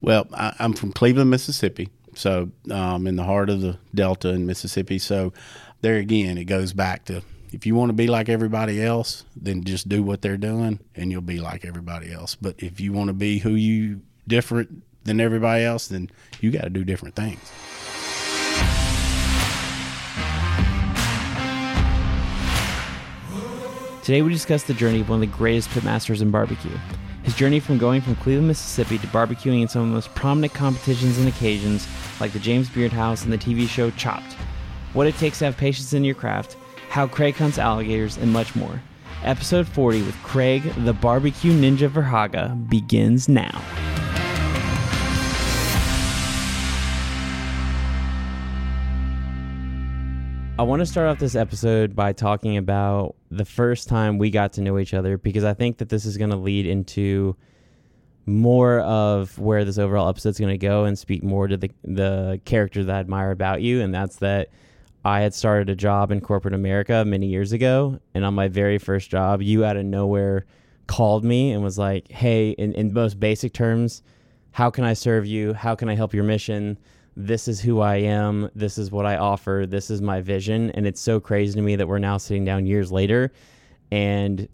Well, I, I'm from Cleveland, Mississippi, so um, in the heart of the Delta in Mississippi. So there again, it goes back to if you want to be like everybody else, then just do what they're doing, and you'll be like everybody else. But if you want to be who you different than everybody else, then you got to do different things. Today we discuss the journey of one of the greatest pitmasters in barbecue. His journey from going from Cleveland, Mississippi to barbecuing in some of the most prominent competitions and occasions like the James Beard House and the TV show Chopped. What it takes to have patience in your craft, how Craig hunts alligators, and much more. Episode 40 with Craig, the barbecue ninja Verhage, begins now. I want to start off this episode by talking about the first time we got to know each other because I think that this is going to lead into more of where this overall episode is going to go and speak more to the the character that I admire about you and that's that I had started a job in corporate America many years ago and on my very first job you out of nowhere called me and was like hey in, in most basic terms how can I serve you? How can I help your mission this is who I am, this is what I offer, this is my vision. And it's so crazy to me that we're now sitting down years later and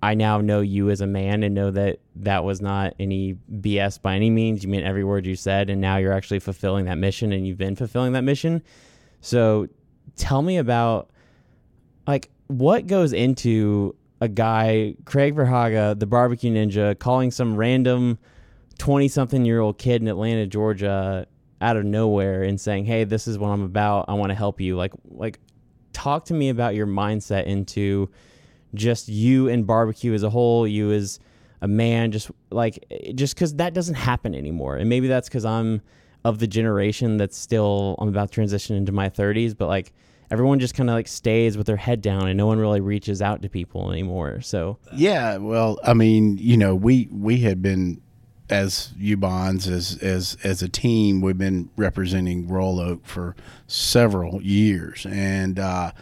I now know you as a man and know that that was not any BS by any means. You meant every word you said, and now you're actually fulfilling that mission and you've been fulfilling that mission. So tell me about like what goes into a guy, Craig Verhage, the barbecue ninja, calling some random 20 something year old kid in Atlanta, Georgia out of nowhere and saying, "Hey, this is what I'm about. I want to help you." Like like talk to me about your mindset into just you and barbecue as a whole, you as a man just like just cuz that doesn't happen anymore. And maybe that's cuz I'm of the generation that's still I'm about to transition into my 30s, but like everyone just kind of like stays with their head down and no one really reaches out to people anymore. So Yeah, well, I mean, you know, we we had been as Ubon's as as as a team, we've been representing Royal Oak for several years, and uh,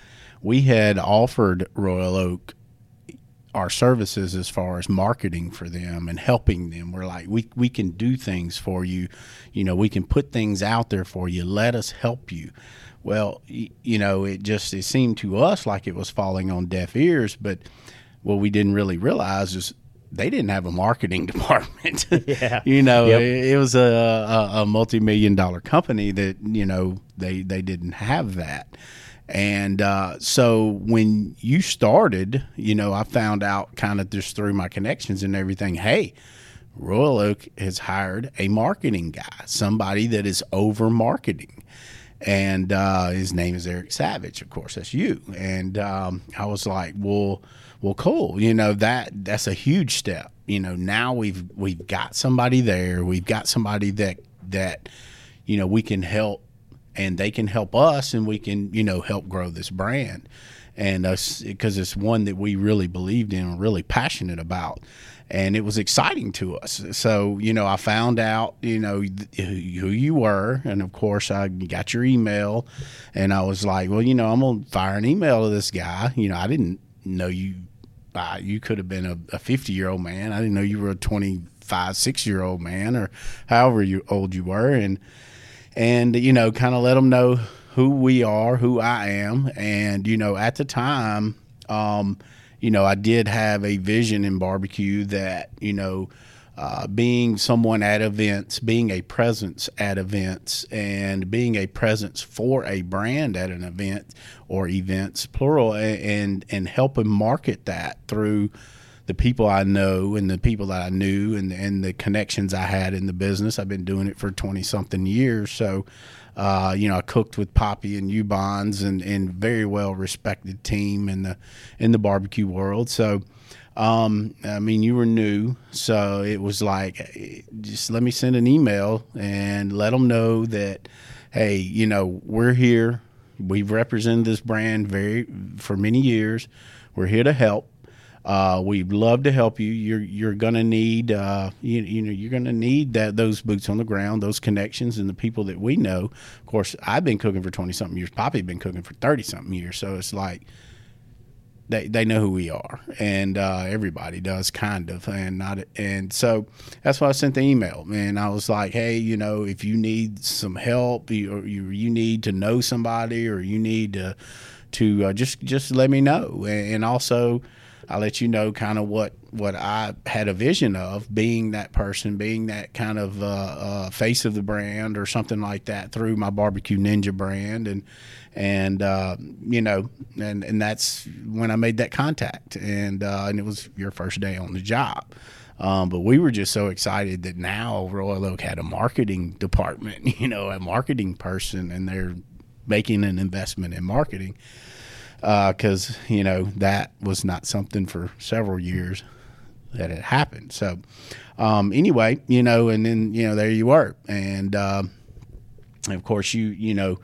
we had offered Royal Oak our services as far as marketing for them and helping them. We're like, we we can do things for you, you know, we can put things out there for you. Let us help you. Well, you know, it just it seemed to us like it was falling on deaf ears, but what we didn't really realize is they didn't have a marketing department. Yeah. you know, Yep. it, it was a, a, a multi-million dollar company that, you know, they, they didn't have that. And uh, so when you started, you know, I found out kind of just through my connections and everything, hey, Royal Oak has hired a marketing guy, somebody that is over marketing. And uh, his name is Eric Savage, of course, that's you. And um, I was like, well, well, cool. You know that that's a huge step. You know, now we've we've got somebody there. We've got somebody that that you know we can help, and they can help us, and we can you know help grow this brand. And us because it's one that we really believed in and really passionate about and it was exciting to us. So, you know, I found out, you know, who you were, and of course, I got your email, and I was like, well, you know, I'm gonna fire an email to this guy. You know, I didn't know you. You could have been a 50 year old man. I didn't know you were a 25, six year old man, or however you old you were, and and you know, kind of let them know who we are, who I am, and you know, at the time. Um, you know, I did have a vision in barbecue that, you know, uh, being someone at events, being a presence at events, and being a presence for a brand at an event or events, plural, and and helping market that through the people I know and the people that I knew and and the connections I had in the business. I've been doing it for twenty something years, so uh, you know, I cooked with Poppy and Ubon's and and very well respected team in the in the barbecue world. So, um, I mean, you were new, so it was like, just let me send an email and let them know that, hey, you know, we're here. We've represented this brand very for many years. We're here to help. Uh, we'd love to help you. You're you're gonna need uh, you, you know you're gonna need that those boots on the ground, those connections, and the people that we know. Of course, I've been cooking for twenty something years. Poppy been cooking for thirty something years. So it's like they, they know who we are, and uh, everybody does kind of, and not and so that's why I sent the email, and I was like, hey, you know, if you need some help, you, or you you need to know somebody, or you need to to uh, just just let me know, and also I let you know kind of what what I had a vision of being that person, being that kind of uh, uh, face of the brand or something like that through my barbecue ninja brand, and and uh, you know, and and that's when I made that contact, and uh, and it was your first day on the job. Um, but we were just so excited that now Royal Oak had a marketing department, you know, a marketing person, and they're making an investment in marketing because uh, you know that was not something for several years that had happened. So um, anyway, you know, and then you know there you were, and, uh, and of course you you know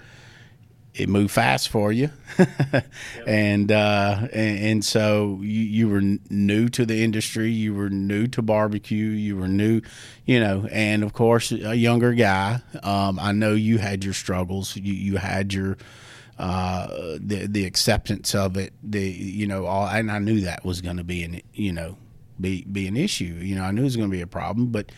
it moved fast for you, yep. and, uh, and, and so you, you were new to the industry, you were new to barbecue, you were new, you know, and of course a younger guy. Um, I know you had your struggles, you you had your uh, the the acceptance of it, the you know, all, and I knew that was going to be an you know be be an issue. You know, I knew it was going to be a problem, but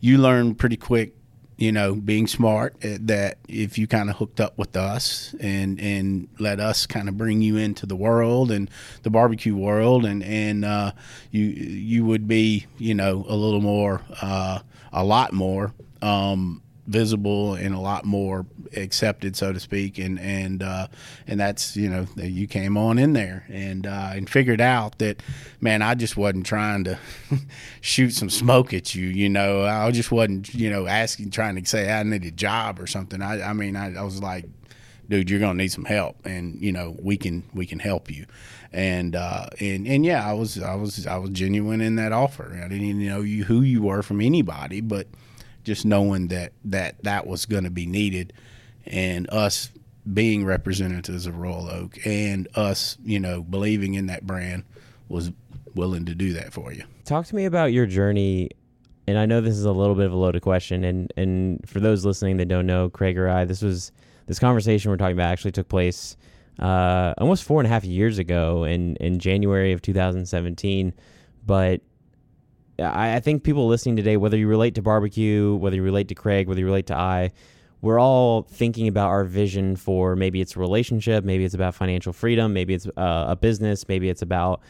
you learn pretty quick. You know, being smart eh, that if you kind of hooked up with us and and let us kind of bring you into the world and the barbecue world, and and uh, you you would be you know a little more uh, a lot more um, visible and a lot more accepted, so to speak, and and uh, and that's you know you came on in there and uh, and figured out that man, I just wasn't trying to shoot some smoke at you, you know, I just wasn't you know asking trying to say I need a job or something. I I mean I, I was like, dude, you're gonna need some help, and you know we can we can help you and uh, and and yeah, I was I was I was genuine in that offer. I didn't even know you who you were from anybody, but just knowing that that that was going to be needed, and us being representatives of Royal Oak and us, you know, believing in that brand was willing to do that for you. Talk to me about your journey. And I know this is a little bit of a loaded question, and and for those listening that don't know, Craig or I, this was this conversation we're talking about actually took place uh, almost four and a half years ago in in January of 2017. But I, I think people listening today, whether you relate to barbecue, whether you relate to Craig, whether you relate to I, we're all thinking about our vision for maybe it's a relationship, maybe it's about financial freedom, maybe it's uh, a business, maybe it's about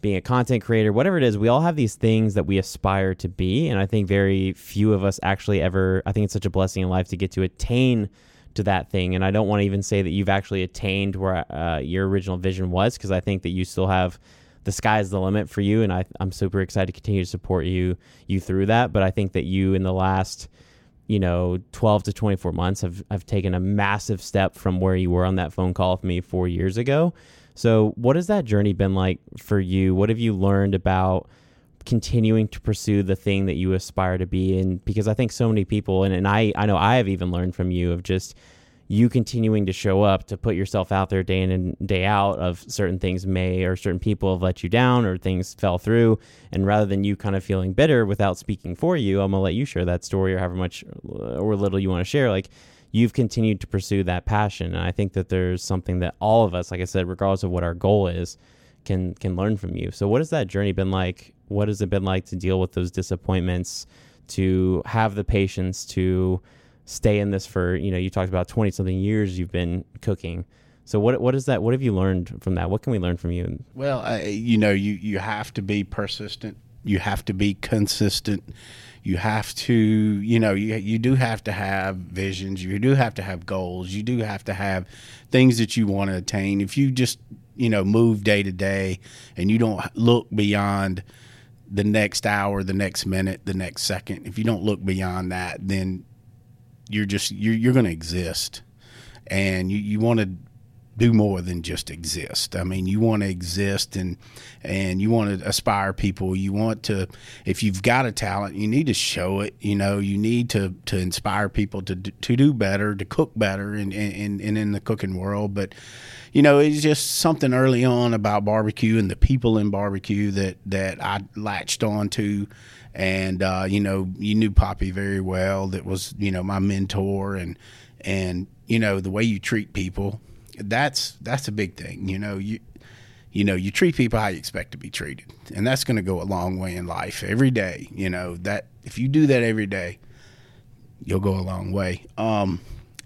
being a content creator, whatever it is, we all have these things that we aspire to be. And I think very few of us actually ever, I think it's such a blessing in life to get to attain to that thing. And I don't want to even say that you've actually attained where uh, your original vision was, because I think that you still have the sky's the limit for you, and I, I'm super excited to continue to support you you through that. But I think that you in the last you know 12 to 24 months have have taken a massive step from where you were on that phone call with me four years ago. So what has that journey been like for you? What have you learned about continuing to pursue the thing that you aspire to be in? Because I think so many people, and, and I, I know I have even learned from you of just you continuing to show up to put yourself out there day in and day out of certain things may or certain people have let you down or things fell through. And rather than you kind of feeling bitter without speaking for you i'm to let you share that story or however much or little you want to share. Like you've continued to pursue that passion. And i think that there's something that all of us like i said regardless of what our goal is can can learn from you. So what has that journey been like? What has it been like to deal with those disappointments to have the patience to stay in this for you know you talked about 20 something years you've been cooking. So what what is that what have you learned from that? What can we learn from you? Well I, you know you you have to be persistent. You have to be consistent. You have to you know you, you do have to have visions. You do have to have goals. You do have to have things that you want to attain. If you just you know move day to day and you don't look beyond the next hour the next minute the next second if you don't look beyond that then you're just you're, you're going to exist and you, you want to do more than just exist. I mean, you want to exist and and you want to aspire people. You want to if you've got a talent, you need to show it. You know, you need to to inspire people to to do better, to cook better, and and, and in the cooking world. But you know, it's just something early on about barbecue and the people in barbecue that that I latched on to and uh, you know you knew Poppy very well. That was you know my mentor, and and you know the way you treat people. That's that's a big thing. You know you you know, you treat people how you expect to be treated. And that's going to go a long way in life every day. You know, that if you do that every day, you'll go a long way. Um,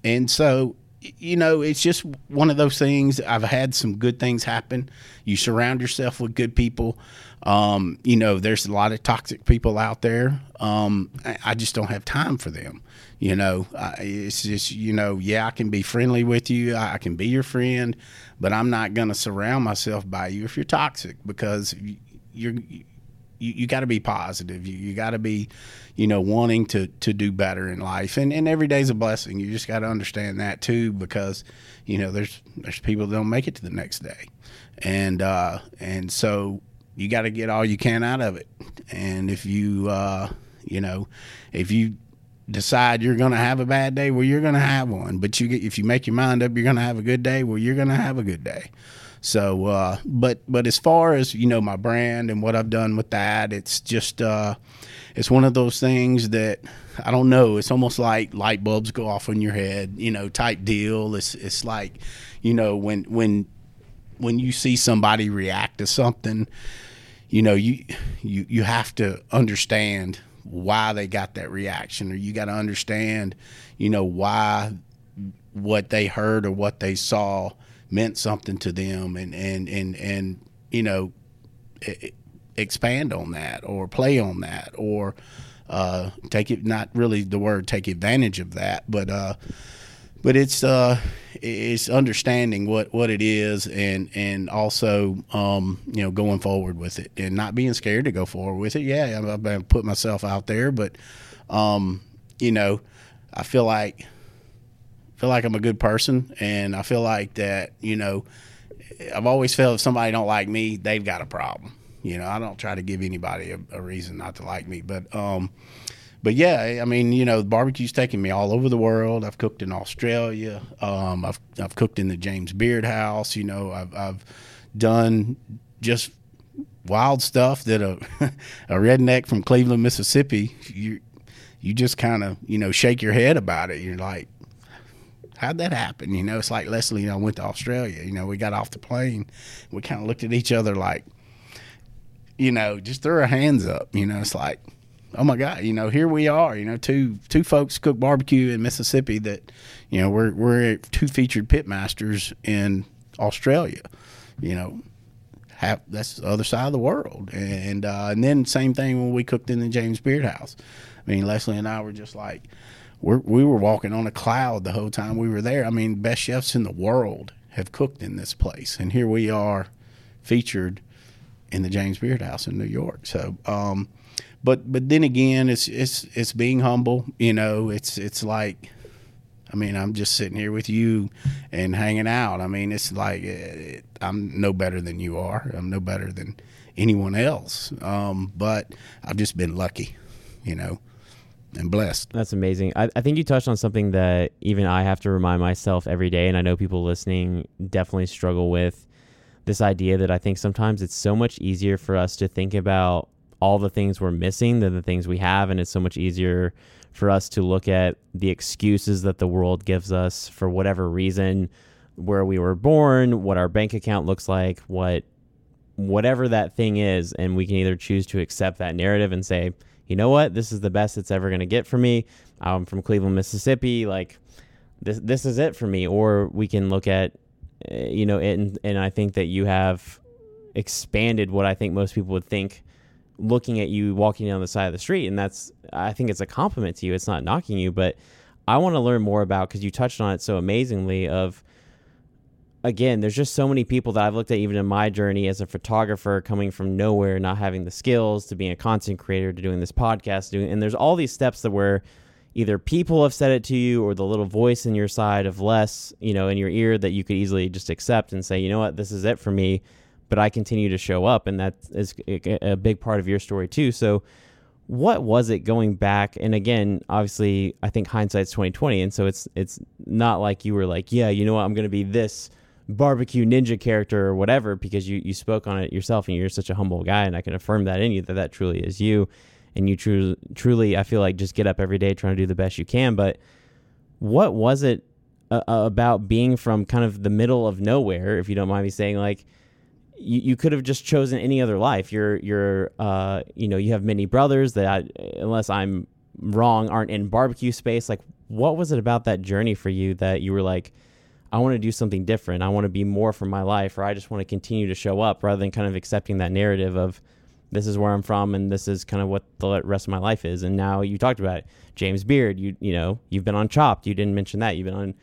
and so, you know, it's just one of those things. I've had some good things happen. You surround yourself with good people. Um, you know, there's a lot of toxic people out there. Um, I just don't have time for them. You know, it's just, you know, yeah, I can be friendly with you. I can be your friend, but I'm not going to surround myself by you if you're toxic because you're, you, you got to be positive. You, you got to be, you know, wanting to, to do better in life. And, and every day's a blessing. You just got to understand that too, because, you know, there's, there's people that don't make it to the next day. And, uh, and so you got to get all you can out of it. And if you, uh, you know, if you decide you're going to have a bad day, well, you're going to have one. But you get, if you make your mind up, you're going to have a good day. Well, you're going to have a good day. So, uh, but but as far as you know, my brand and what I've done with that, it's just uh, it's one of those things that I don't know. It's almost like light bulbs go off in your head, you know, type deal. It's it's like, you know, when when when you see somebody react to something, you know, you you you have to understand why they got that reaction or you got to understand you know why what they heard or what they saw meant something to them and and and and you know expand on that or play on that or uh, take it not really the word take advantage of that but uh, but it's uh, it's understanding what, what it is and and also um, you know going forward with it and not being scared to go forward with it. Yeah, I've, I've put myself out there, but um, you know, I feel like feel like I'm a good person, and I feel like that you know, I've always felt if somebody don't like me, they've got a problem. You know, I don't try to give anybody a, a reason not to like me, but um, but yeah, I mean, you know, barbecue's taken me all over the world. I've cooked in Australia. Um, I've I've cooked in the James Beard House. You know, I've I've done just wild stuff that a a redneck from Cleveland, Mississippi, you you just kind of you know shake your head about it. You're like, how'd that happen? You know, it's like Leslie and I went to Australia. You know, we got off the plane, we kind of looked at each other like, you know, just threw our hands up. You know, it's like oh my god, you know, here we are, you know, two two folks cook barbecue in Mississippi that, you know, we're we're two featured pit masters in Australia, you know, have that's the other side of the world, and uh, and then same thing when we cooked in the James Beard House. I mean, Leslie and I were just like, we're, we were walking on a cloud the whole time we were there. I mean, best chefs in the world have cooked in this place, and here we are, featured in the James Beard House in New York. So, um, but but then again, it's it's it's being humble. You know, it's it's like. I mean, I'm just sitting here with you and hanging out. I mean, it's like it, I'm no better than you are. I'm no better than anyone else. Um, but I've just been lucky, you know, and blessed. That's amazing. I, I think you touched on something that even I have to remind myself every day, and I know people listening definitely struggle with this idea that I think sometimes it's so much easier for us to think about all the things we're missing than the things we have. And it's so much easier for us to look at the excuses that the world gives us for whatever reason, where we were born, what our bank account looks like, what whatever that thing is, and we can either choose to accept that narrative and say, you know what, this is the best it's ever going to get for me. I'm from Cleveland, Mississippi, like this this is it for me, or we can look at eh, you know, and and I think that you have expanded what I think most people would think looking at you walking down the side of the street. And that's i think it's a compliment to you. It's not knocking you but i want to learn more about because you touched on it so amazingly of again there's just so many people that i've looked at even in my journey as a photographer coming from nowhere not having the skills to being a content creator to doing this podcast doing and there's all these steps that where either people have said it to you or the little voice in your side of less you know in your ear that you could easily just accept and say you know what this is it for me but I continue to show up, and that is a big part of your story too. So, what was it going back? And again, obviously, I think hindsight's twenty twenty, and so it's it's not like you were like, yeah, you know what, I'm going to be this barbecue ninja character or whatever because you you spoke on it yourself and you're such a humble guy, and I can affirm that in you that that truly is you, and you truly truly I feel like just get up every day trying to do the best you can. But what was it uh, about being from kind of the middle of nowhere, if you don't mind me saying, like? you, you could have just chosen any other life. You're you're uh you know you have many brothers that I, unless I'm wrong aren't in barbecue space. Like, what was it about that journey for you that you were like, I want to do something different. I want to be more for my life, or I just want to continue to show up rather than kind of accepting that narrative of this is where I'm from and this is kind of what the rest of my life is. And now you talked about it. James Beard, you you know, you've been on Chopped. You didn't mention that. You've been on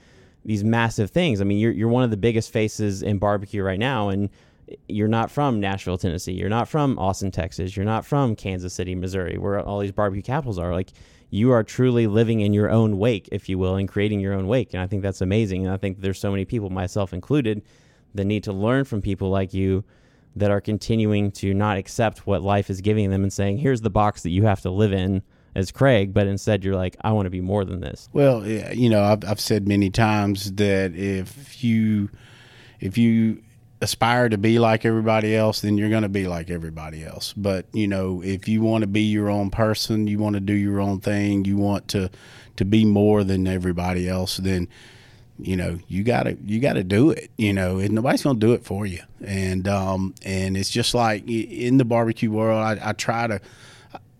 these massive things. I mean, you're you're one of the biggest faces in barbecue right now and eh, you're not from Nashville, Tennessee. You're not from Austin, Texas. You're not from Kansas City, Missouri, where all these barbecue capitals are. Like you are truly living in your own wake, if you will, and creating your own wake. And I think that's amazing. And I think there's so many people, myself included, that need to learn from people like you that are continuing to not accept what life is giving them and saying, here's the box that you have to live in as Craig, but instead you're like, I want to be more than this. Well, you know, I've, I've said many times that if you if you aspire to be like everybody else, then you're going to be like everybody else. But you know, if you want to be your own person, you want to do your own thing, you want to to be more than everybody else, then you know you gotta you gotta do it you know and nobody's gonna do it for you. And um and it's just like in the barbecue world i, I try to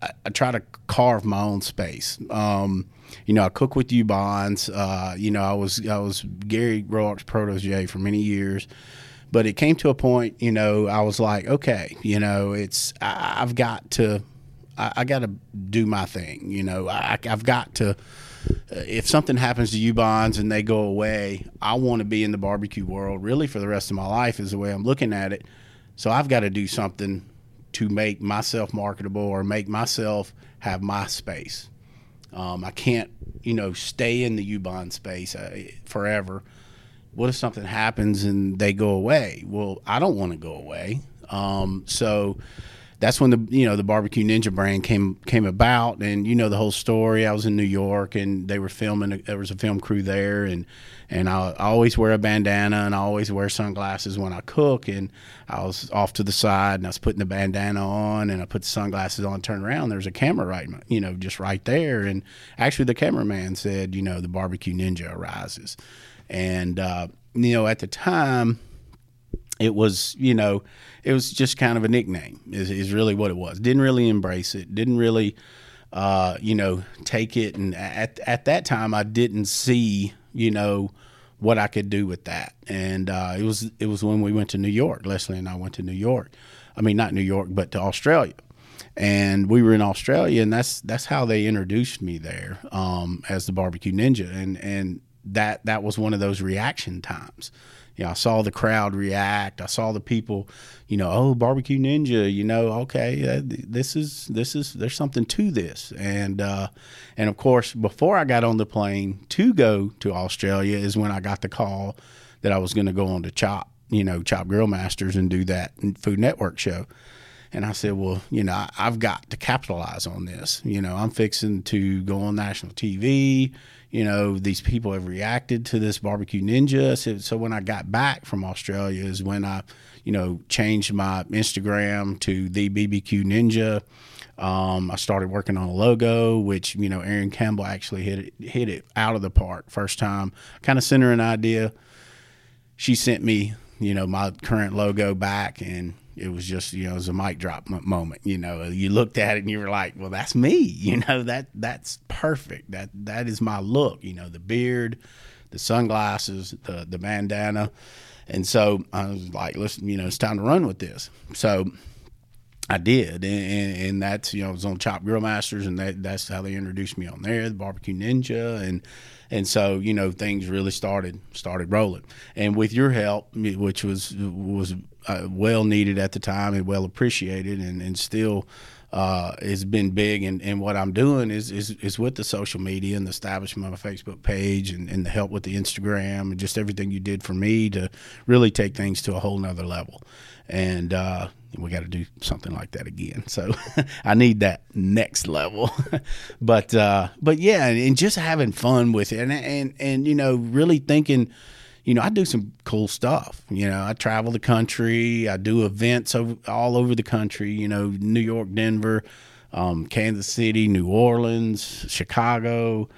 I, try to carve my own space. Um you know i cook with Ubon's. Uh you know i was i was gary roark's protege for many years but it came to a point you know i was like okay you know it's I, have got to I, I got to do my thing you know I, i've got to if something happens to Ubon's and they go away, I want to be in the barbecue world really for the rest of my life is the way I'm looking at it. So I've got to do something to make myself marketable or make myself have my space. Um, I can't, you know, stay in the Ubon space uh, forever. What if something happens and they go away? Well, I don't want to go away. Um, so that's when the you know the barbecue ninja brand came came about and you know the whole story i was in new york and they were filming there was a film crew there and and I, I, always wear a bandana and i always wear sunglasses when i cook and i was off to the side and i was putting the bandana on and i put the sunglasses on turn around there's a camera right you know just right there and actually the cameraman said you know the barbecue ninja arises and uh, you know at the time it was you know it was just kind of a nickname is, is really what it was. Didn't really embrace it. Didn't really uh, you know take it. And at, at that time i didn't see you know what i could do with that. And uh, it was it was when we went to new york. Leslie and i went to new york. I mean not new york but to australia. And we were in australia and that's that's how they introduced me there um, as the barbecue ninja. And and that that was one of those reaction times you know, I saw the crowd react. I saw the people, you know, oh, barbecue ninja, you know, okay, uh, this is this is there's something to this, and uh, and of course, before I got on the plane to go to Australia is when I got the call that I was going to go on to Chopped, you know, Chopped Grill Masters and do that Food Network show. And I said, well, you know, I've got to capitalize on this. You know, I'm fixing to go on national TV you know, these people have reacted to this barbecue ninja. So, so, when I got back from Australia is when I, you know, changed my Instagram to the BBQ Ninja. Um, I started working on a logo, which you know Aaron Campbell actually hit it hit it out of the park first time. Kind of sent her an idea. She sent me, you know, my current logo back, and it was just you know it was a mic drop moment you know. You looked at it and you were like well that's me you know that that's perfect. That that is my look you know the beard the sunglasses the the bandana. And so i was like listen you know it's time to run with this. So I did, and, and, that's you know I was on Chopped Grill Masters, and that that's how they introduced me on there, the Barbecue Ninja, and and so you know things really started started rolling. And with your help, which was was uh, well needed at the time and well appreciated, and and still. Uh, has been big and, and what I'm doing is, is is with the social media and the establishment of a Facebook page and, and the help with the Instagram and just everything you did for me to really take things to a whole nother level. And uh, we got to do something like that again. So I need that next level. but uh, but yeah, and just having fun with it, and and and you know, really thinking. You know, I do some cool stuff. You know, I travel the country. I do events all over the country. You know, New York, Denver, um, Kansas City, New Orleans, Chicago.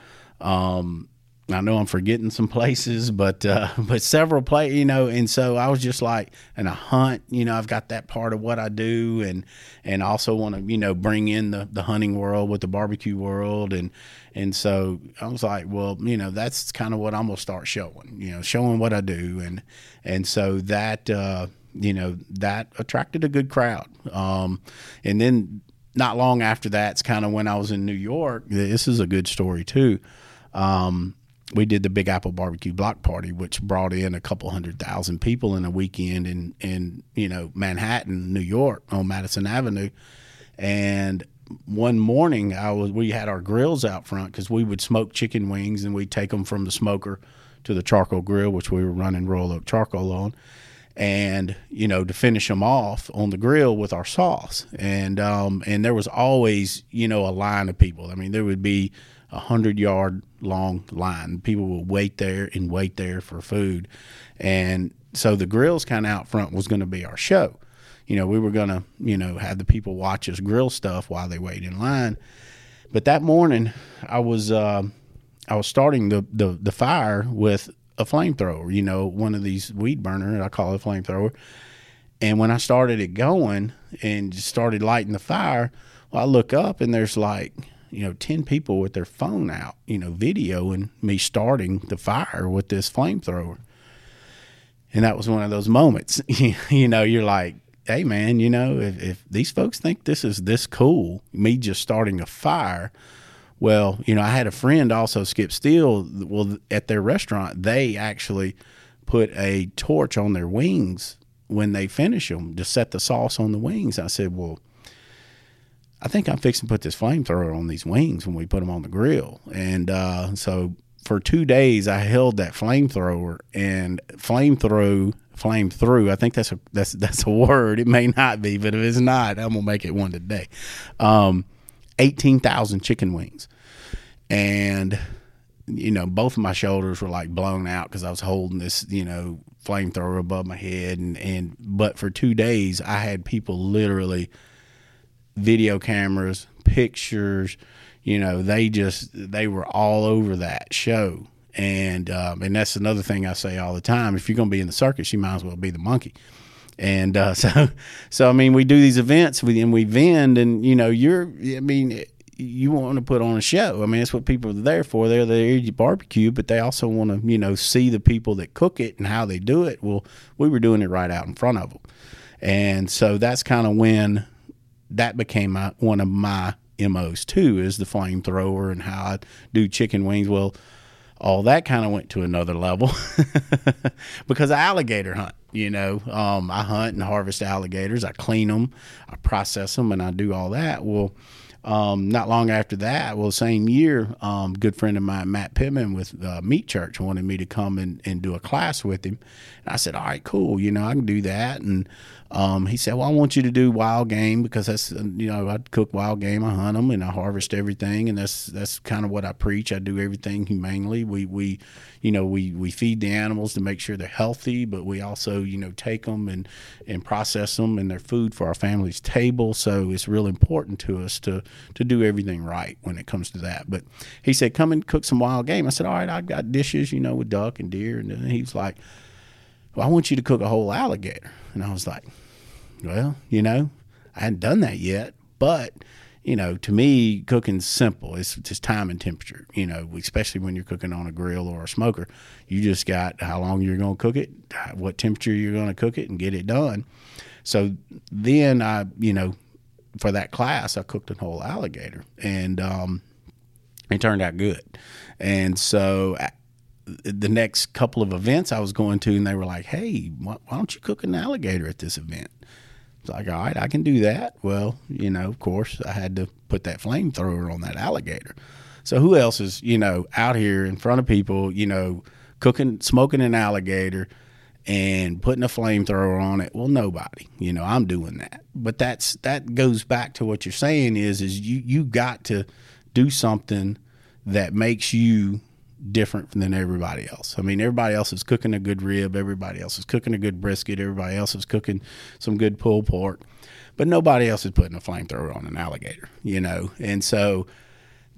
Um, I know I'm forgetting some places, but uh, but several play, you know, and so I was just like, and a hunt, you know, I've got that part of what I do, and and also want to, you know, bring in the the hunting world with the barbecue world, and and so I was like, well, you know, that's kind of what I'm gonna start showing, you know, showing what I do, and and so that uh, you know that attracted a good crowd, um, and then not long after that's kind of when I was in New York. This is a good story too. Um, we did the Big Apple Barbecue Block Party, which brought in a couple hundred thousand people in a weekend in in you know Manhattan, New York, on Madison Avenue. And one morning, I was we had our grills out front because we would smoke chicken wings and we'd take them from the smoker to the charcoal grill, which we were running Royal Oak charcoal on, and you know to finish them off on the grill with our sauce. And um, and there was always you know a line of people. I mean, there would be a hundred yard long line. People would wait there and wait there for food, and so the grills kind of out front was going to be our show. You know, we were going to you know have the people watch us grill stuff while they wait in line. But that morning, I was uh, I was starting the, the the fire with a flamethrower. You know, one of these weed burner. I call it a flamethrower. And when I started it going and started lighting the fire, well, I look up and there's like you know, 10 people with their phone out, you know, videoing me starting the fire with this flamethrower. And that was one of those moments, you know, you're like, hey, man, you know, if, if these folks think this is this cool, me just starting a fire, well, you know, I had a friend also, Skip Steele. Well, at their restaurant, they actually put a torch on their wings when they finish them to set the sauce on the wings. I said, well, I think I'm fixing to put this flamethrower on these wings when we put them on the grill. And uh, so for two days, I held that flamethrower and flame through, flame through. I think that's a that's that's a word. It may not be, but if it's not, I'm gonna make it one today. Um, Eighteen thousand chicken wings, and you know both of my shoulders were like blown out because I was holding this you know flamethrower above my head, and and but for two days I had people literally video cameras, pictures. You know, they just they were all over that show, and um, and that's another thing I say all the time. If you're going to be in the circus, you might as well be the monkey. And uh, so, so I mean, we do these events and we vend, and you know, you're. I mean, you want to put on a show. I mean, that's what people are there for. They're there to barbecue, but they also want to, you know, see the people that cook it and how they do it. Well, we were doing it right out in front of them, and so that's kind of when that became my, one of my MOs too, is the flamethrower and how I do chicken wings. Well, all that kind of went to another level because I alligator hunt. You know, um, I hunt and harvest alligators. I clean them, I process them, and I do all that. Well, um, not long after that, well, same year, um, good friend of mine, Matt Pittman with uh, Meat Church, wanted me to come and, and do a class with him. I said, all right, cool. You know, I can do that. And um, he said, "Well, I want you to do wild game because that's you know I cook wild game, I hunt them, and I harvest everything, and that's that's kind of what I preach. I do everything humanely. We we, you know, we we feed the animals to make sure they're healthy, but we also you know take them and and process them and their food for our family's table. So it's real important to us to to do everything right when it comes to that. But he said, "Come and cook some wild game." I said, "All right, I've got dishes, you know, with duck and deer," and he was like well, I want you to cook a whole alligator. And I was like, well, you know, I hadn't done that yet, but you know, to me, cooking's simple. It's just time and temperature. You know, especially when you're cooking on a grill or a smoker, you just got how long you're going to cook it, what temperature you're going to cook it, and get it done. So then I, you know, for that class, I cooked a whole alligator, and um, it turned out good. And so the next couple of events I was going to, and they were like, "Hey, why, why don't you cook an alligator at this event?" It's like, all right, I can do that. Well, you know, of course, I had to put that flamethrower on that alligator. So who else is you know out here in front of people, you know, cooking, smoking an alligator, and putting a flamethrower on it? Well, nobody. You know, I'm doing that. But that's that goes back to what you're saying is is you you got to do something that makes you different than everybody else. I mean, everybody else is cooking a good rib, everybody else is cooking a good brisket, everybody else is cooking some good pulled pork, but nobody else is putting a flamethrower on an alligator, you know. And so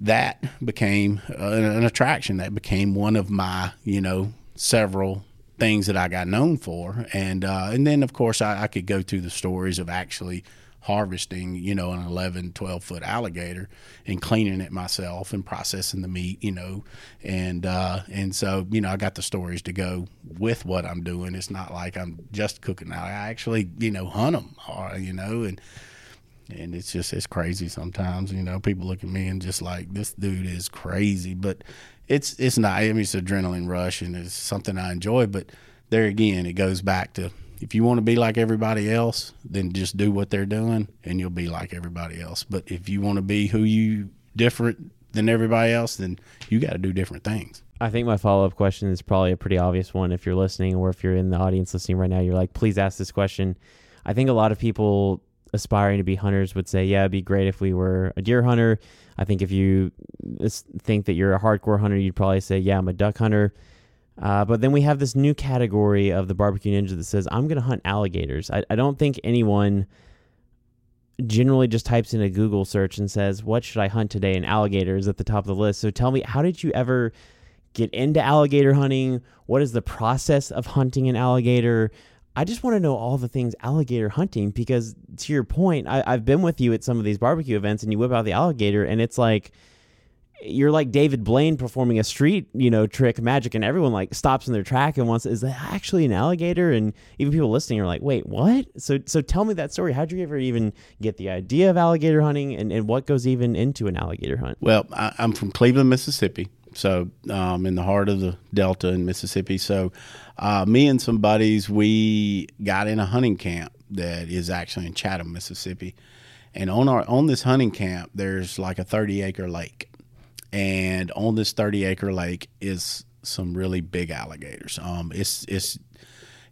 that became an, an attraction. That became one of my, you know, several things that I got known for. And uh, and then of course I, I, could go through the stories of actually harvesting, you know, an 11, 12 foot alligator and cleaning it myself and processing the meat, you know, and uh, and so you know I got the stories to go with what I'm doing. It's not like I'm just cooking. I actually you know hunt them, uh, you know, and and it's just it's crazy sometimes. You know, people look at me and just like this dude is crazy, but it's it's not. I mean, it's adrenaline rush and it's something I enjoy. But there again, it goes back to if you want to be like everybody else, then just do what they're doing and you'll be like everybody else. But if you want to be who you different than everybody else, then you got to do different things. I think my follow up question is probably a pretty obvious one. If you're listening or if you're in the audience listening right now, you're like, please ask this question. I think a lot of people aspiring to be hunters would say, yeah, it'd be great if we were a deer hunter. I think if you think that you're a hardcore hunter, you'd probably say, yeah, I'm a duck hunter. Uh, but then we have this new category of the barbecue ninja that says, I'm going to hunt alligators. I, I don't think anyone generally just types in a Google search and says, What should I hunt today? And alligators at the top of the list. So tell me, how did you ever get into alligator hunting? What is the process of hunting an alligator? I just want to know all the things alligator hunting because, to your point, I, I've been with you at some of these barbecue events and you whip out the alligator and it's like, you're like David Blaine performing a street, you know, trick magic, and everyone like stops in their track and wants, is that actually an alligator? And even people listening are like, wait, what? So, so tell me that story. How'd you ever even get the idea of alligator hunting, and, and what goes even into an alligator hunt? Well, I, am from Cleveland, Mississippi, so um, in the heart of the Delta in Mississippi. So, uh, me and some buddies, we got in a hunting camp that is actually in Chatham, Mississippi, and on our on this hunting camp, there's like a 30 acre lake and on this 30 acre lake is some really big alligators. Um, it's it's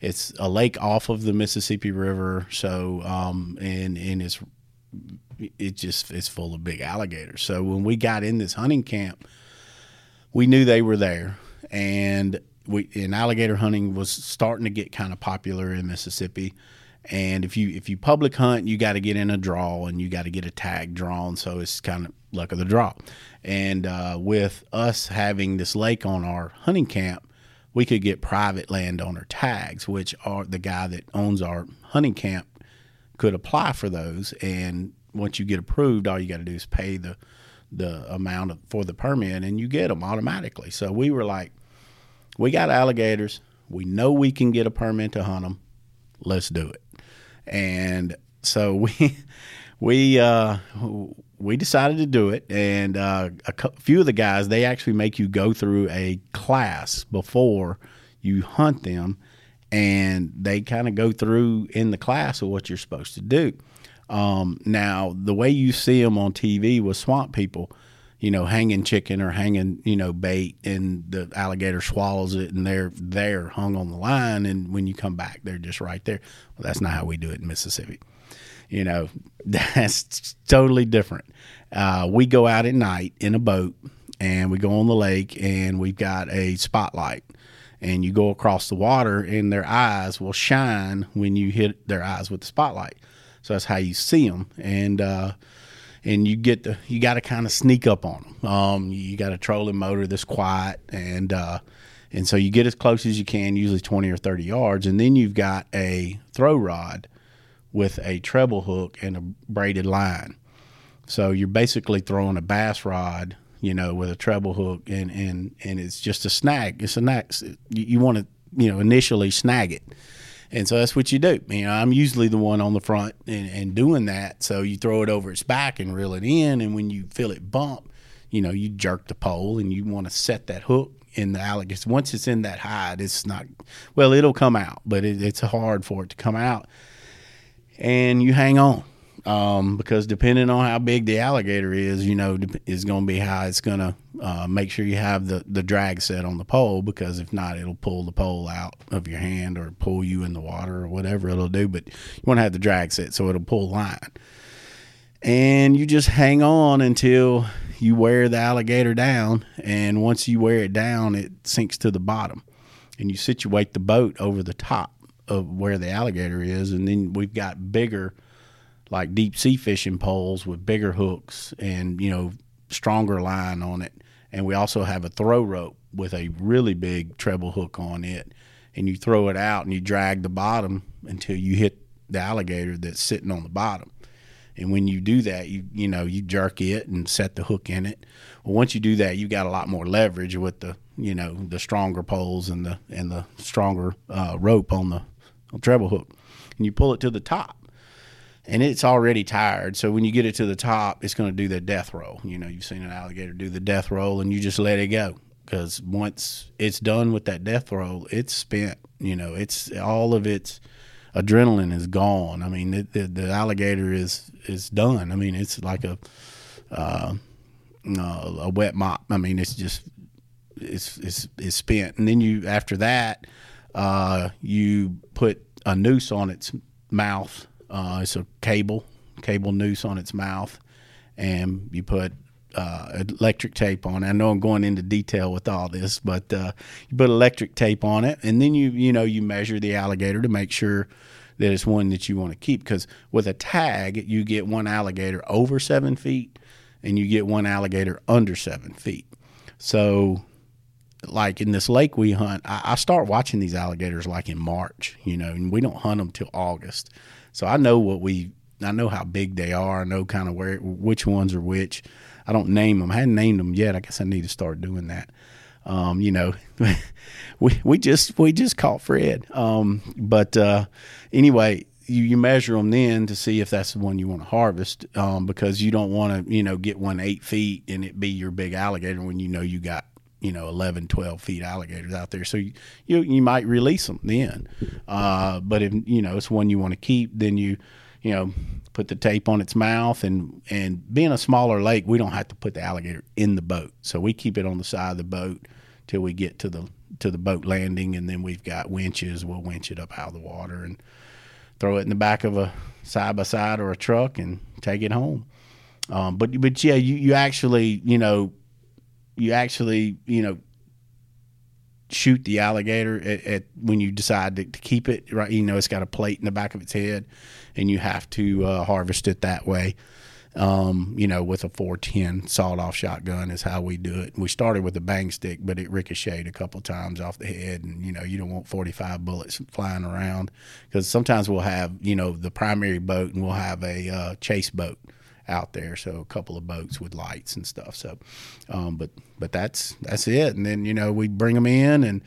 it's a lake off of the Mississippi River, so um, and and it's it just it's full of big alligators. So when we got in this hunting camp, we knew they were there, and we and alligator hunting was starting to get kind of popular in Mississippi. And if you if you public hunt, you got to get in a draw and you got to get a tag drawn. So it's kind of luck of the draw. And uh, with us having this lake on our hunting camp, we could get private landowner tags, which are the guy that owns our hunting camp could apply for those. And once you get approved, all you got to do is pay the the amount of, for the permit, and you get them automatically. So we were like, we got alligators. We know we can get a permit to hunt them. Let's do it. And so we we uh, we decided to do it, and uh, a few of the guys they actually make you go through a class before you hunt them, and they kind of go through in the class of what you're supposed to do. Um, now, the way you see them on TV with swamp people, you know, hanging chicken or hanging, you know, bait, and the alligator swallows it, and they're there hung on the line, and when you come back, they're just right there. Well, that's not how we do it in Mississippi you know, that's totally different. Uh, we go out at night in a boat and we go on the lake and we've got a spotlight and you go across the water and their eyes will shine when you hit their eyes with the spotlight. So that's how you see them. And, uh, and you get the, you got to kind of sneak up on them. Um, you got a trolling motor that's quiet and, uh, and so you get as close as you can, usually 20 or 30 yards. And then you've got a throw rod with a treble hook and a braided line. So you're basically throwing a bass rod, you know, with a treble hook, and and and it's just a snag. It's a snag. You, you want to, you know, initially snag it, and so that's what you do. You know, I'm usually the one on the front and, and doing that. So you throw it over its back and reel it in, and when you feel it bump, you know, you jerk the pole and you want to set that hook in the alligator. Once it's in that hide, it's not well. It'll come out, but it, it's hard for it to come out and you hang on um, because depending on how big the alligator is, you know, is going to be how it's going to uh, make sure you have the, the drag set on the pole because if not, it'll pull the pole out of your hand or pull you in the water or whatever it'll do. But you want to have the drag set so it'll pull line. And you just hang on until you wear the alligator down. And once you wear it down, it sinks to the bottom. And you situate the boat over the top of where the alligator is, and then we've got bigger, like deep sea fishing poles with bigger hooks, and you know, stronger line on it, and we also have a throw rope with a really big treble hook on it, and you throw it out and you drag the bottom until you hit the alligator that's sitting on the bottom. And when you do that, you you know you jerk it and set the hook in it. Well, once you do that, you got a lot more leverage with the you know the stronger poles and the and the stronger uh, rope on the treble hook, and you pull it to the top. And it's already tired, so when you get it to the top, it's going to do the death roll. You know, you've seen an alligator do the death roll, and you just let it go because once it's done with that death roll, it's spent. You know, it's all of its adrenaline is gone. I mean, the, the, the alligator is is done. I mean, it's like a uh, uh, a wet mop. I mean, it's just it's it's it's spent. And then you after that, uh, you put a noose on its mouth. Uh, it's a cable cable noose on its mouth, and you put uh, electric tape on it. I know I'm going into detail with all this, but uh, you put electric tape on it, and then you you know you measure the alligator to make sure that it's one that you want to keep. Because with a tag, you get one alligator over seven feet, and you get one alligator under seven feet. So, like in this lake we hunt, I, I start watching these alligators like in March, you know, and we don't hunt them till August. So I know what we, I know how big they are. I know kind of where which ones are which. I don't name them. I hadn't named them yet. I guess I need to start doing that. Um, you know, we we just we just caught Fred. Um, but uh, anyway, you, you measure them then to see if that's the one you want to harvest um, because you don't want to you know get one eight feet and it be your big alligator when you know you got you know 11 12 feet alligators out there. So you you, you might release them then. Uh, but if you know it's one you want to keep then you you know put the tape on its mouth and and being a smaller lake we don't have to put the alligator in the boat. So we keep it on the side of the boat till we get to the to the boat landing and then we've got winches. We'll winch it up out of the water and throw it in the back of a side by side or a truck and take it home. Um, but but yeah you, you actually you know you actually you know shoot the alligator at, at when you decide to, to, keep it right? You know it's got a plate in the back of its head and you have to uh, harvest it that way. Um, you know with a 410 sawed off shotgun is how we do it. We started with a bang stick but it ricocheted a couple times off the head and you know you don't want 45 bullets flying around because sometimes we'll have you know the primary boat and we'll have a uh, chase boat out there. So a couple of boats with lights and stuff. So, um, but but that's that's it. And then you know we bring them in, and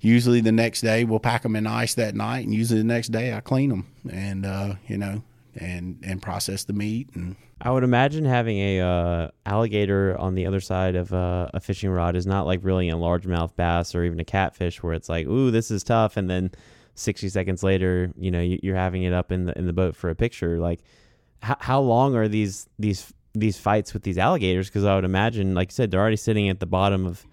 usually the next day we'll pack them in ice that night, and usually the next day I clean them and uh, you know and and process the meat and. I would imagine having a uh, alligator on the other side of uh, a fishing rod is not like really a largemouth bass or even a catfish where it's like, ooh, this is tough, and then 60 seconds later, you know, you're having it up in the in the boat for a picture. Like how, how long are these these these fights with these alligators? Because I would imagine, like you said, they're already sitting at the bottom of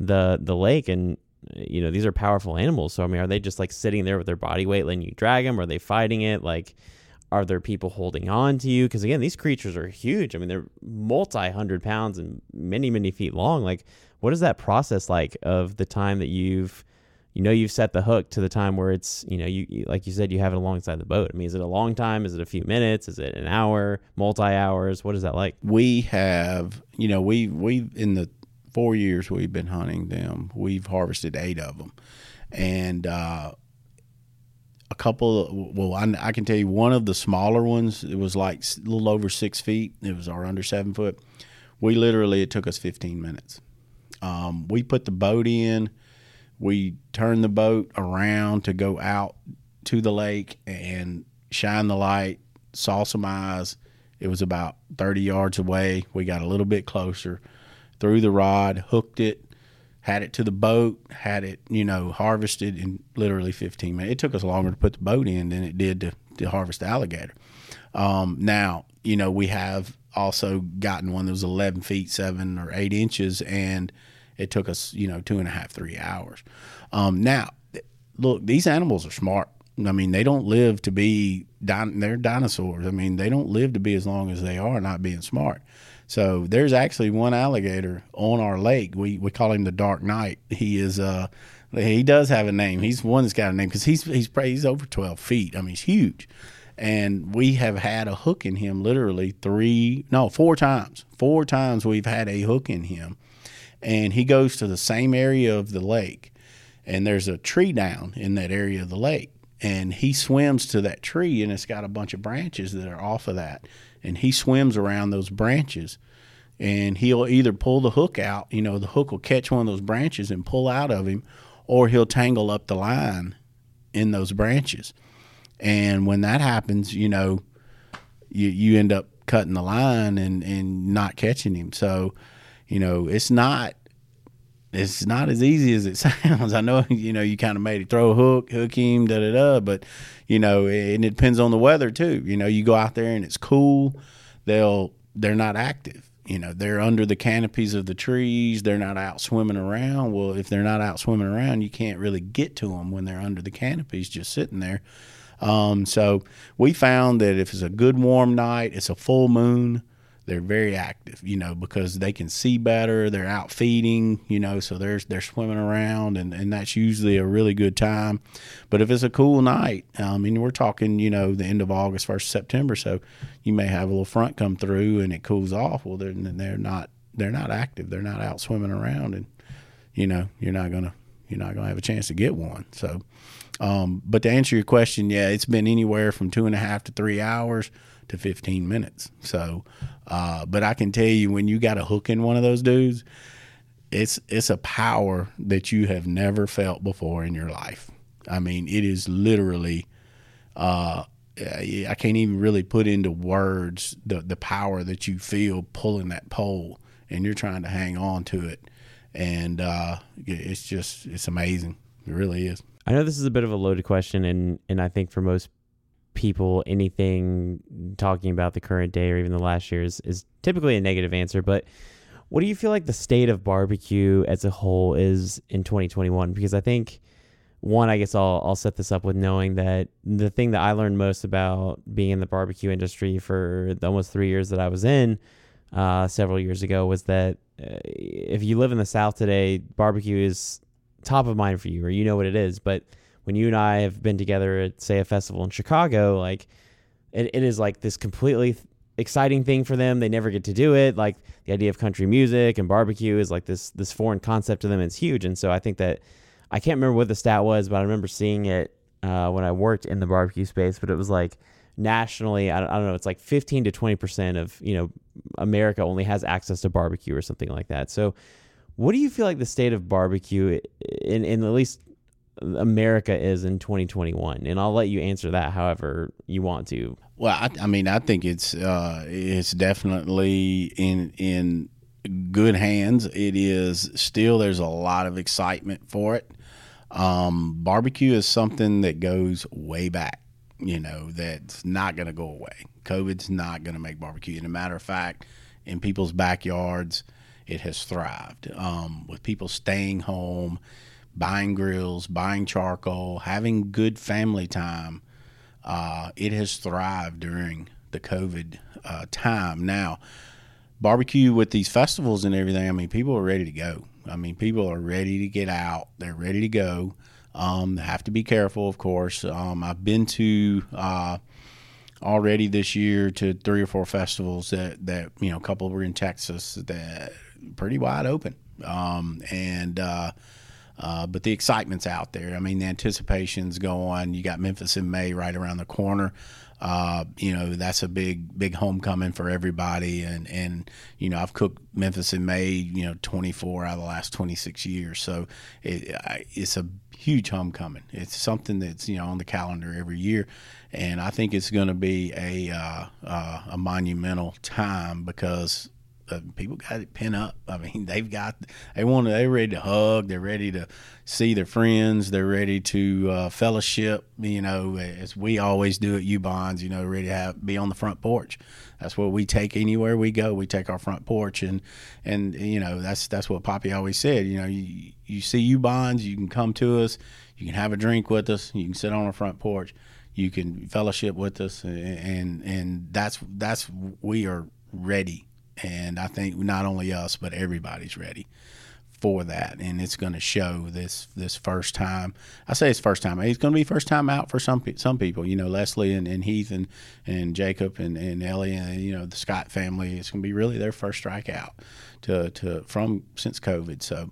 the the lake, and eh, you know these are powerful animals. So I mean, are they just like sitting there with their body weight, letting you drag them? Are they fighting it? Like, are there people holding on to you? Because again, these creatures are huge. I mean, they're multi hundred pounds and many many feet long. Like, what is that process like of the time that you've you know you've set the hook to the time where it's you know you, like you said you have it alongside the boat. I mean, is it a long time? Is it a few minutes? Is it an hour? Multi hours? What is that like? We have you know we we in the four years we've been hunting them, we've harvested eight of them, and. uh a couple well I, I, can tell you one of the smaller ones it was like a little over six feet it was our under seven foot we literally it took us 15 minutes um, we put the boat in we turned the boat around to go out to the lake and shine the light, saw some eyes. It was about 30 yards away. We got a little bit closer, threw the rod, hooked it, had it to the boat, had it, you know, harvested in literally 15 minutes. It took us longer to put the boat in than it did to, to harvest the alligator. Um, now, you know, we have also gotten one that was 11 feet, seven or eight inches, and – it took us, you know, two and a half, three hours. Um, now, look, these animals are smart. I mean, they don't live to be din- they're dinosaurs. I mean, they don't live to be as long as they are not being smart. So there's actually one alligator on our lake. We we call him the Dark Knight. He is uh he does have a name. He's one that's got a name because he's he's he's over twelve feet. I mean, he's huge, and we have had a hook in him literally three, no, four times. Four times we've had a hook in him, and he goes to the same area of the lake, and there's a tree down in that area of the lake, and he swims to that tree, and it's got a bunch of branches that are off of that, and he swims around those branches and he'll either pull the hook out, you know, the hook will catch one of those branches and pull out of him, or he'll tangle up the line in those branches. And when that happens, you know, you you end up cutting the line and and not catching him. So, you know, it's not it's not as easy as it sounds. I know you know you kind of made it throw a hook, hook him, da da da, but you know, and it depends on the weather too. You know, you go out there and it's cool, they'll they're not active you know they're under the canopies of the trees they're not out swimming around well if they're not out swimming around you can't really get to them when they're under the canopies just sitting there um, so we found that if it's a good warm night it's a full moon they're very active, you know, because they can see better. They're out feeding, you know, so they're they're swimming around, and, and that's usually a really good time. But if it's a cool night, I mean, we're talking, you know, the end of August, first September, so you may have a little front come through and it cools off. Well, they're they're not they're not active. They're not out swimming around, and you know, you're not gonna you're not gonna have a chance to get one. So, um, but to answer your question, yeah, it's been anywhere from two and a half to three hours to 15 minutes. So, uh, but I can tell you when you got a hook in one of those dudes, it's it's a power that you have never felt before in your life. I mean, it is literally. Uh, I can't even really put into words the the power that you feel pulling that pole, and you're trying to hang on to it, and uh, it's just it's amazing. It really is. I know this is a bit of a loaded question, and and I think for most people anything talking about the current day or even the last year is, is typically a negative answer. But what do you feel like the state of barbecue as a whole is in 2021? Because I think one, I guess I'll I'll set this up with knowing that the thing that I learned most about being in the barbecue industry for almost three years that I was in uh, several years ago was that uh, if you live in the South today, barbecue is top of mind for you, or you know what it is, but when you and I have been together at say a festival in Chicago, like it, it is like this completely exciting thing for them. They never get to do it. Like the idea of country music and barbecue is like this this foreign concept to them. It's huge, and so I think that I can't remember what the stat was, but I remember seeing it uh, when I worked in the barbecue space. But it was like nationally, I don't, I don't know, it's like 15 to 20 percent of you know America only has access to barbecue or something like that. So, what do you feel like the state of barbecue in in at least America is in 2021? And I'll let you answer that however you want to. Well, I, I mean, I think it's uh, it's definitely in in good hands. It is still there's a lot of excitement for it. Um, barbecue is something that goes way back. You know, that's not going to go away. COVID's not going to make barbecue. And a matter of fact, in people's backyards, it has thrived. Um, with people staying home buying grills, buying charcoal, having good family time. Uh, it has thrived during the COVID uh, time. Now, barbecue with these festivals and everything, I mean, people are ready to go. I mean, people are ready to get out, they're ready to go. Um, have to be careful, of course. Um, I've been to uh, already this year to three or four festivals that, that you know, a couple were in Texas that pretty wide open. Um, and, uh, but the excitement's out there. I mean, the anticipation's going. You got Memphis in May right around the corner. Uh, you know, that's a big, big homecoming for everybody. And, and, you know, I've cooked Memphis in May, you know, 24 out of the last 26 years. So it, it's a huge homecoming. It's something that's, you know, on the calendar every year. And I think it's going to be a, uh, uh, a monumental time because uh, people got it pin up. I mean, they've got they want to, they're ready to hug. They're ready to see their friends. They're ready to uh, fellowship. You know, as we always do at Ubon's. You know, ready to have be on the front porch. That's what we take anywhere we go. We take our front porch, and and you know that's that's what Poppy always said. You know, you you see Ubon's, you can come to us. You can have a drink with us. You can sit on our front porch. You can fellowship with us, and and, and that's that's we are ready and I think not only us but everybody's ready for that, and it's going to show this this first time. I say it's first time. It's going to be first time out for some some people. You know, Leslie and, and Heath and, and Jacob and, and Ellie and you know the Scott family. It's going to be really their first strikeout to to from since COVID. So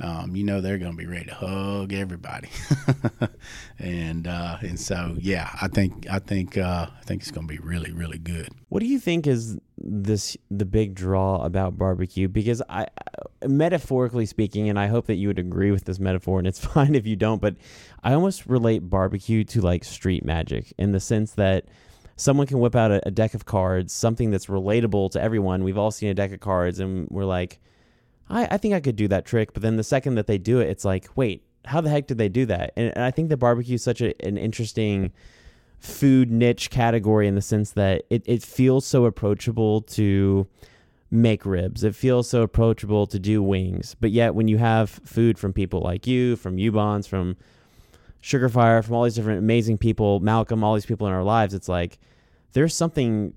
um, you know they're going to be ready to hug everybody, and uh, and so yeah, I think I think uh, I think it's going to be really really good. What do you think is this the big draw about barbecue? Because I, metaphorically speaking, and I hope that you would agree with this metaphor, and it's fine if you don't, but I almost relate barbecue to like street magic in the sense that someone can whip out a, a deck of cards, something that's relatable to everyone. We've all seen a deck of cards, and we're like I, I think I could do that trick. But then the second that they do it, it's like, wait, how the heck did they do that? And, and I think the barbecue is such a, an interesting food niche category in the sense that it, it feels so approachable to make ribs. It feels so approachable to do wings. But yet when you have food from people like you, from Ubon's, from Sugarfire, from all these different amazing people, Malcolm, all these people in our lives, it's like there's something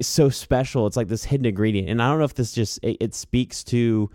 so special. It's like this hidden ingredient. And I don't know if this just it, it, speaks to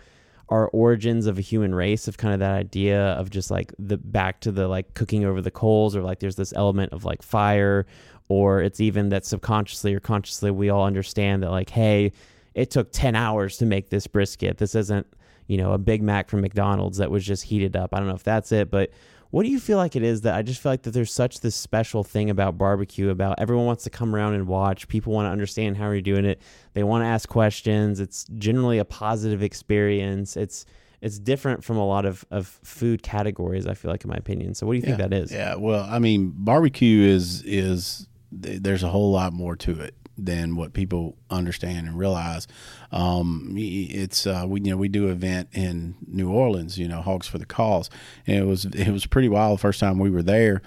our origins of a human race of kind of that idea of just like the back to the like cooking over the coals or like there's this element of like fire or it's even that subconsciously or consciously we all understand that like hey, it took 10 hours to make this brisket. This isn't, you know, a Big Mac from McDonald's that was just heated up. I don't know if that's it, but what do you feel like it is that I just feel like that there's such this special thing about barbecue about everyone wants to come around and watch. People want to understand how you're doing it. They want to ask questions. It's generally a positive experience. It's it's different from a lot of, of food categories, I feel like in my opinion. So what do you think that is? Yeah, well, I mean, barbecue is is there's a whole lot more to it than what people understand and realize. Um, it's uh, we you know we do event in New Orleans, you know, Hogs for the Cause, and it was it was pretty wild the first time we were there.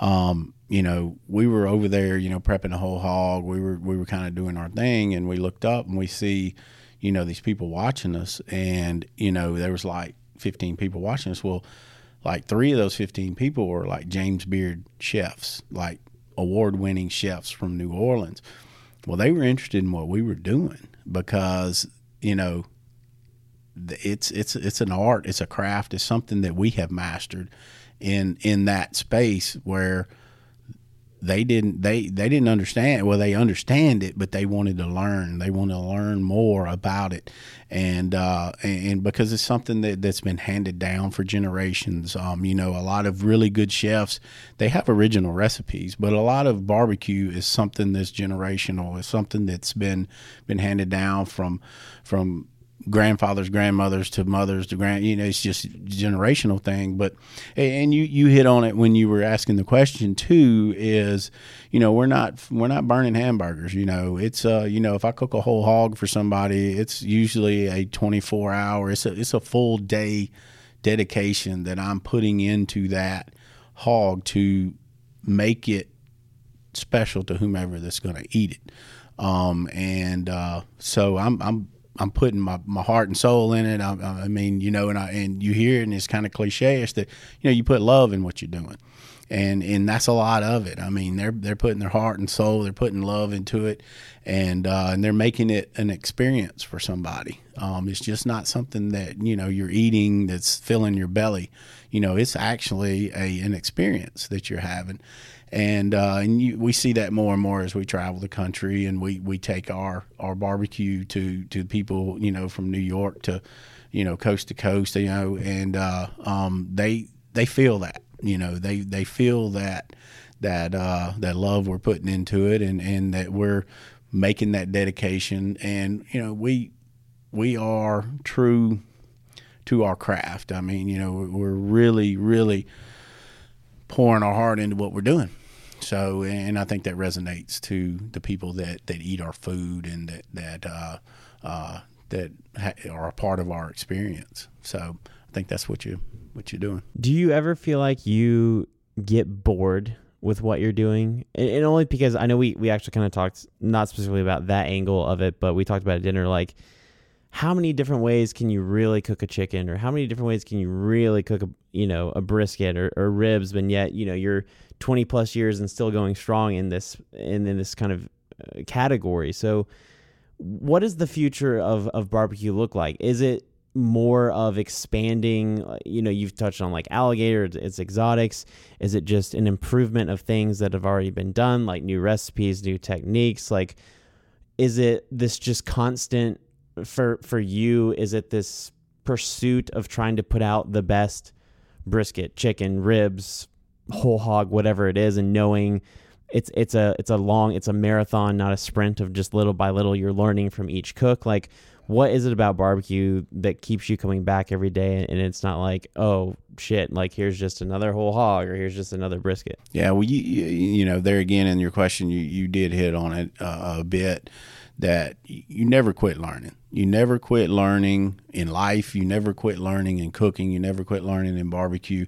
Um, you know, we were over there, you know, prepping a whole hog. We were we were kind of doing our thing, and we looked up and we see, you know, these people watching us, and you know, there was like 15 people watching us. Well, like three of those 15 people were like James Beard chefs, like award winning chefs from New Orleans. Well, they were interested in what we were doing because you know it's it's it's an art, it's a craft, it's something that we have mastered in in that space where they didn't they they didn't understand well they understand it but they wanted to learn. They want to learn more about it. And uh and, because it's something that that's been handed down for generations um you know a lot of really good chefs they have original recipes but a lot of barbecue is something that's generational. It's something that's been been handed down from from grandfathers, grandmothers to mothers to grand. You know, it's just generational thing. But and you you hit on it when you were asking the question too. Is you know we're not we're not burning hamburgers. You know, it's uh you know if I cook a whole hog for somebody, it's usually a twenty four hour. It's a it's a full day dedication that I'm putting into that hog to make it special to whomever that's going to eat it. Um, and uh, so I'm I'm I'm putting my, my heart and soul in it. I, I mean, you know, and I and you hear it, and it's kind of cliche. It's that you know you put love in what you're doing, and and that's a lot of it. I mean, they're they're putting their heart and soul, they're putting love into it, and uh, and they're making it an experience for somebody. Um, it's just not something that you know you're eating that's filling your belly. You know, it's actually a an experience that you're having and uh, and you, we see that more and more as we travel the country, and we, we take our, our barbecue to to people you know from New York to you know coast to coast, you know, and uh, um, they they feel that you know they they feel that that uh, that love we're putting into it, and and that we're making that dedication, and you know we we are true to our craft. I mean, you know, we're really really pouring our heart into what we're doing. So, and I think that resonates to the people that, that eat our food and that that uh, uh, that ha- are a part of our experience. So, I think that's what you what you're doing. Do you ever feel like you get bored with what you're doing? And, and only because I know we we actually kind of talked not specifically about that angle of it, but we talked about dinner like how many different ways can you really cook a chicken? Or how many different ways can you really cook a you know a brisket or, or ribs but yet you know you're 20 plus years and still going strong in this in, in this kind of uh, category? So what does the future of, of barbecue look like? Is it more of expanding uh, you know you've touched on like alligator it's exotics. Is it just an improvement of things that have already been done like new recipes new techniques? Like is it this just constant for for you is it this pursuit of trying to put out the best brisket chicken ribs whole hog whatever it is and knowing it's it's a it's a long it's a marathon not a sprint of just little by little you're learning from each cook? Like what is it about barbecue that keeps you coming back every day and it's not like oh shit like here's just another whole hog or here's just another brisket? Yeah well you you, know there again in your question you you did hit on it uh, a bit that you never quit learning you never quit learning in life you never quit learning in cooking you never quit learning in barbecue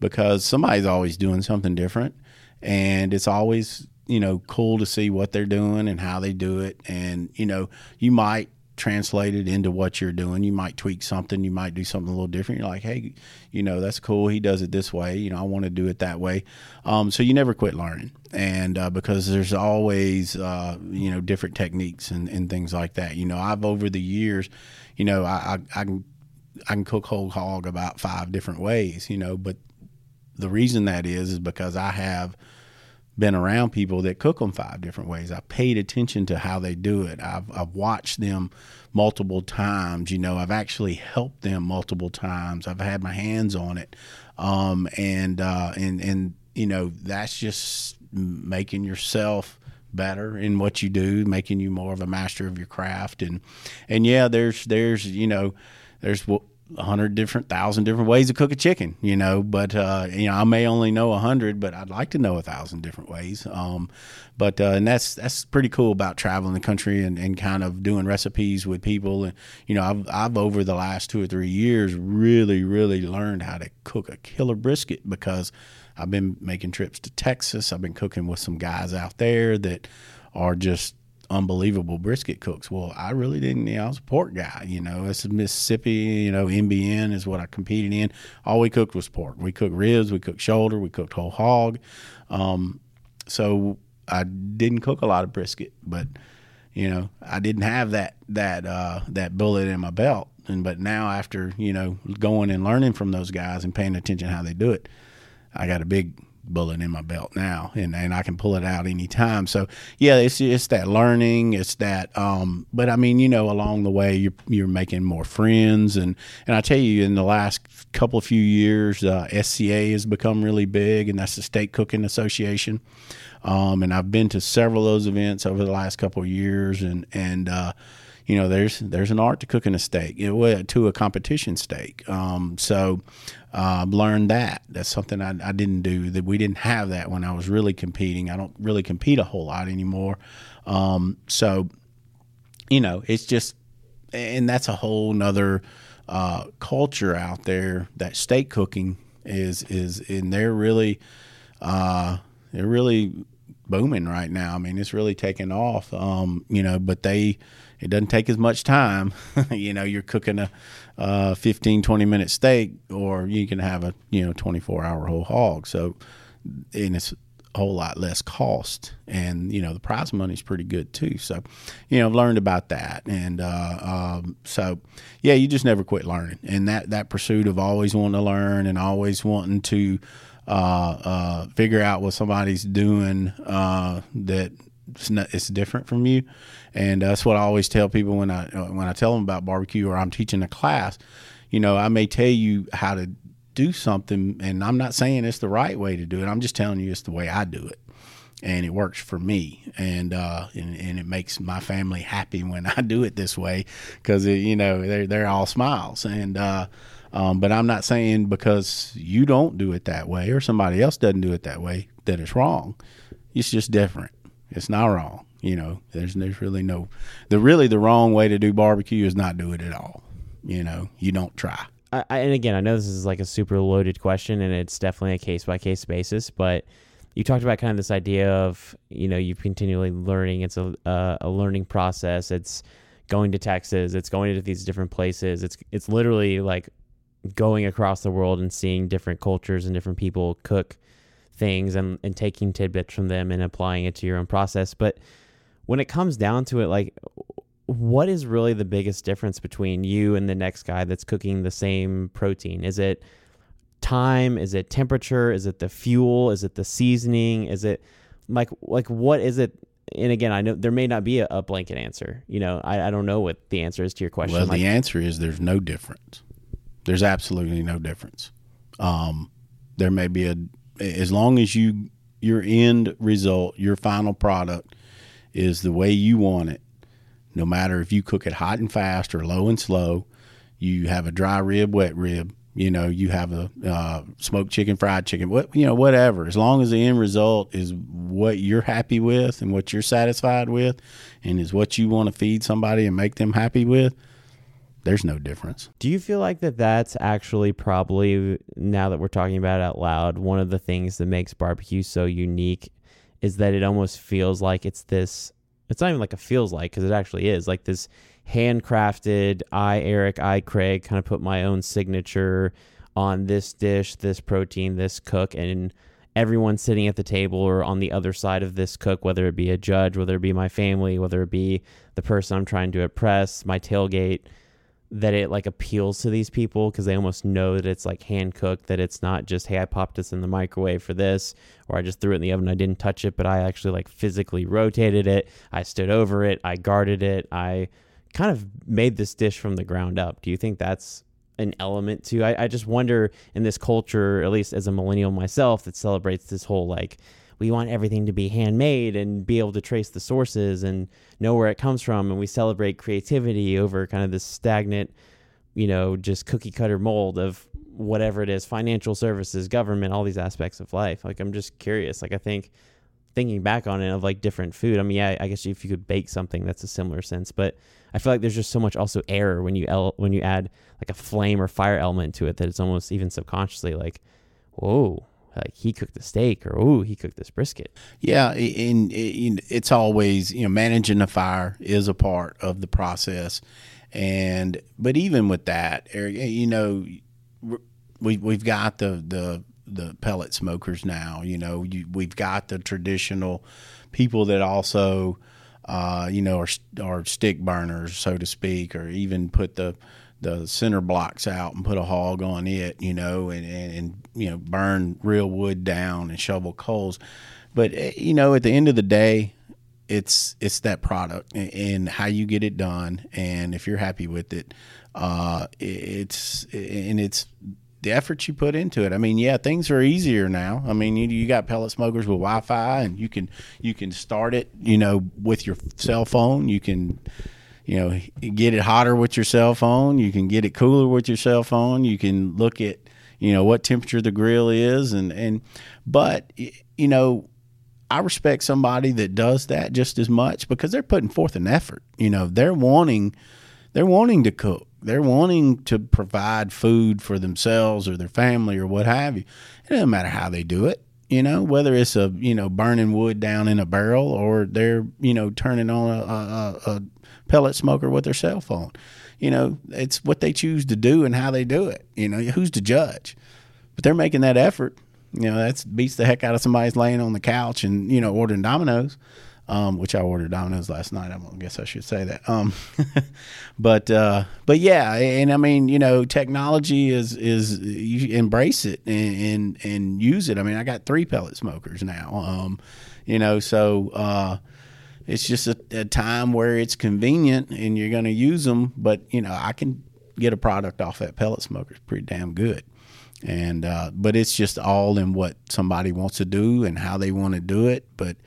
because somebody's always doing something different and it's always you know cool to see what they're doing and how they do it and you know you might translate it into what you're doing. You might tweak something, you might do something a little different. You're like, hey, you know, that's cool. He does it this way. You know, I want to do it that way. Um, so you never quit learning, and uh, because there's always uh, you know different techniques and, and things like that. You know, I've over the years, you know, I, I, I can I can cook whole hog about five different ways. You know, but the reason that is is because I have been around people that cook them five different ways. I paid attention to how they do it. I've, I've watched them multiple times. You know, I've actually helped them multiple times. I've had my hands on it, um, and uh, and and you know that's just making yourself better in what you do, making you more of a master of your craft. And and yeah, there's there's you know there's a hundred different thousand different ways to cook a chicken, you know. But uh, you know, I may only know a hundred, but I'd like to know a thousand different ways. Um, but uh, and that's that's pretty cool about traveling the country and, and kind of doing recipes with people. And you know, I've I've over the last two or three years really really learned how to cook a killer brisket because I've been making trips to Texas. I've been cooking with some guys out there that are just unbelievable brisket cooks. Well, I really didn't. You know, I was a pork guy. You know, it's Mississippi. You know, MBN is what I competed in. All we cooked was pork. We cooked ribs. We cooked shoulder. We cooked whole hog. Um, so I didn't cook a lot of brisket, but you know, I didn't have that that uh, that bullet in my belt. And but now after you know going and learning from those guys and paying attention how they do it, I got a big bullet in my belt now and, and I can pull it out anytime. So yeah, it's it's that learning, it's that um but I mean, you know, along the way you're you're making more friends and and I tell you in the last couple of few years uh, SCA has become really big and that's the Steak Cooking Association. Um and I've been to several of those events over the last couple of years and and uh you know, there's there's an art to cooking a steak, you know, to a competition steak. Um, so uh, learned that. That's something I, I, didn't do. That we didn't have that when I was really competing. I don't really compete a whole lot anymore. Um, so, you know, it's just, and that's a whole nother uh, culture out there. That steak cooking is is, and they're really, uh, they're really booming right now. I mean, it's really taking off. Um, you know, but they it doesn't take as much time. you know, you're cooking a, a 15, 20 minute steak, or you can have a, you know, 24 hour whole hog. So, and it's a whole lot less cost. And, you know, the prize money is pretty good too. So, you know, I've learned about that. And uh, um, so, yeah, you just never quit learning. And that, that pursuit of always wanting to learn and always wanting to, uh, uh, figure out what somebody's doing uh, that it's, not, it's different from you, and that's what I always tell people when I when I tell them about barbecue or I'm teaching a class. You know, I may tell you how to do something, and I'm not saying it's the right way to do it. I'm just telling you it's the way I do it, and it works for me, and uh, and, and it makes my family happy when I do it this way because you know they're they're all smiles and. Uh, um, but I'm not saying because you don't do it that way or somebody else doesn't do it that way that it's wrong. It's just different. It's not wrong. You know, there's there's really no the really the wrong way to do barbecue is not do it at all. You know, you don't try. I, and again, I know this is like a super loaded question, and it's definitely a case by case basis. But you talked about kind of this idea of you know you're continually learning. It's a a, a learning process. It's going to Texas. It's going to these different places. It's it's literally like going across the world and seeing different cultures and different people cook things and, and taking tidbits from them and applying it to your own process. But when it comes down to it, like what is really the biggest difference between you and the next guy that's cooking the same protein? Is it time? Is it temperature? Is it the fuel? Is it the seasoning? Is it like like what is it? And again, I know there may not be a, a blanket answer. You know, I, I don't know what the answer is to your question. Well, like, the answer is there's no difference. There's absolutely no difference. Um, there may be a as long as you your end result, your final product is the way you want it. No matter if you cook it hot and fast or low and slow, you have a dry rib, wet rib. You know, you have a uh, smoked chicken, fried chicken, what you know, whatever. As long as the end result is what you're happy with and what you're satisfied with, and is what you want to feed somebody and make them happy with, there's no difference. Do you feel like that that's actually probably now that we're talking about it out loud, one of the things that makes barbecue so unique is that it almost feels like it's this it's not even like it feels like because it actually is like this handcrafted I Eric I Craig kind of put my own signature on this dish, this protein, this cook and everyone sitting at the table or on the other side of this cook, whether it be a judge, whether it be my family, whether it be the person I'm trying to impress, my tailgate, that it like appeals to these people because they almost know that it's like hand cooked, that it's not just, hey, I popped this in the microwave for this, or I just threw it in the oven, I didn't touch it, but I actually like physically rotated it, I stood over it, I guarded it, I kind of made this dish from the ground up. Do you think that's an element to? I, I just wonder in this culture, at least as a millennial myself, that celebrates this whole like we want everything to be handmade and be able to trace the sources and know where it comes from, and we celebrate creativity over kind of this stagnant, you know, just cookie cutter mold of whatever it is, financial services, government, all these aspects of life. Like I'm just curious. Like I think thinking back on it of like different food. I mean, yeah, I guess if you could bake something, that's a similar sense. But I feel like there's just so much also error when you el- when you add like a flame or fire element to it that it's almost even subconsciously like, whoa, like he cooked the steak or oh he cooked this brisket. Yeah, and it's always you know managing the fire is a part of the process, and but even with that, you know, we we've got the the the pellet smokers now. You know, you, we've got the traditional people that also, uh, you know, are are stick burners, so to speak, or even put the the center blocks out and put a hog on it, you know, and, and, and you know burn real wood down and shovel coals. But eh, you know, at the end of the day, it's it's that product and how you get it done, and if you're happy with it, uh, it's and it's the effort you put into it. I mean, yeah, things are easier now. I mean, you, you got pellet smokers with Wi-Fi, and you can you can start it, you know, with your cell phone. You can, you know, get it hotter with your cell phone. You can get it cooler with your cell phone. You can look at, you know, what temperature the grill is, and and, but you know. I respect somebody that does that just as much because they're putting forth an effort. You know, they're wanting, they're wanting to cook they're wanting to provide food for themselves or their family or what have you. It doesn't matter how they do it, you know, whether it's a you know burning wood down in a barrel or they're you know turning on a, a, a pellet smoker with their cell phone. You know, it's what they choose to do and how they do it. You know, who's to judge? But they're making that effort. You know, that beats the heck out of somebody's laying on the couch and you know ordering Domino's um, which I ordered Domino's last night. I guess I should say that. Um, but uh, but yeah, and I mean, you know, technology is is you embrace it and, and, and use it. I mean, I got three pellet smokers now. Um, you know, so uh, it's just a, a, time where it's convenient and you're going to use them. But you know, I can get a product off that pellet smoker. It's pretty damn good. And uh, but it's just all in what somebody wants to do and how they want to do it. But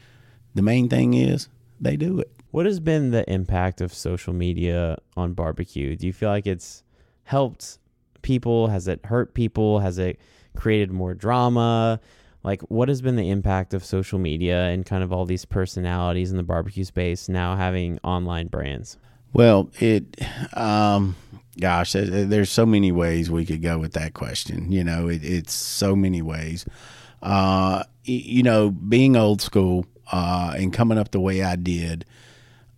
the main thing is they do it. What has been the impact of social media on barbecue? Do you feel like it's helped people? Has it hurt people? Has it created more drama? Like, what has been the impact of social media and kind of all these personalities in the barbecue space now having online brands? Well, it, um, gosh, there's so many ways we could go with that question. You know, it, it's so many ways. Uh, you know, being old school, uh, and coming up the way I did,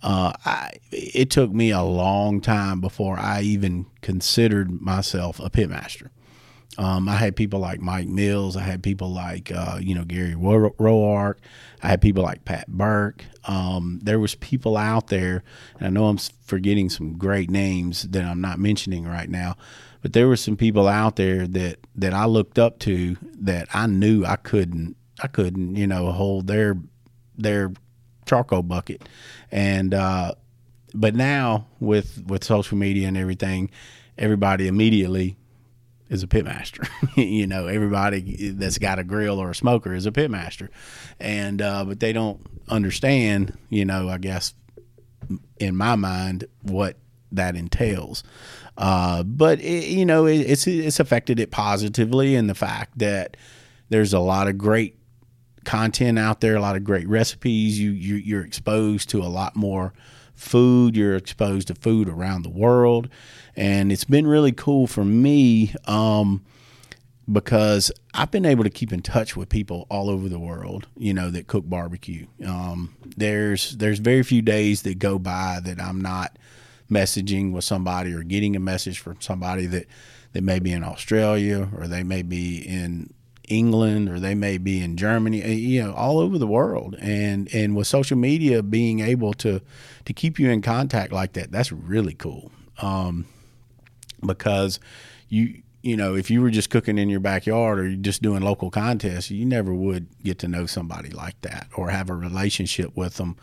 uh, I, it took me a long time before I even considered myself a pitmaster. Um, I had people like Mike Mills. I had people like uh, you know Gary Roark. I had people like Pat Burke. Um, there was people out there, and I know I'm forgetting some great names that I'm not mentioning right now, but there were some people out there that that I looked up to that I knew I couldn't I couldn't you know hold their their charcoal bucket, and uh, but now with with social media and everything, everybody immediately is a pitmaster. you know, everybody that's got a grill or a smoker is a pitmaster, and uh, but they don't understand. You know, I guess in my mind what that entails. Uh, but it, you know, it, it's it's affected it positively in the fact that there's a lot of great content out there, a lot of great recipes. You, you you're exposed to a lot more food. You're exposed to food around the world, and it's been really cool for me um, because I've been able to keep in touch with people all over the world. You know that cook barbecue. Um, there's there's very few days that go by that I'm not messaging with somebody or getting a message from somebody that that may be in Australia or they may be in England or they may be in Germany, eh, you know, all over the world. And and with social media being able to to keep you in contact like that, that's really cool. Um, because you you know, if you were just cooking in your backyard or you're just doing local contests, you never would get to know somebody like that or have a relationship with them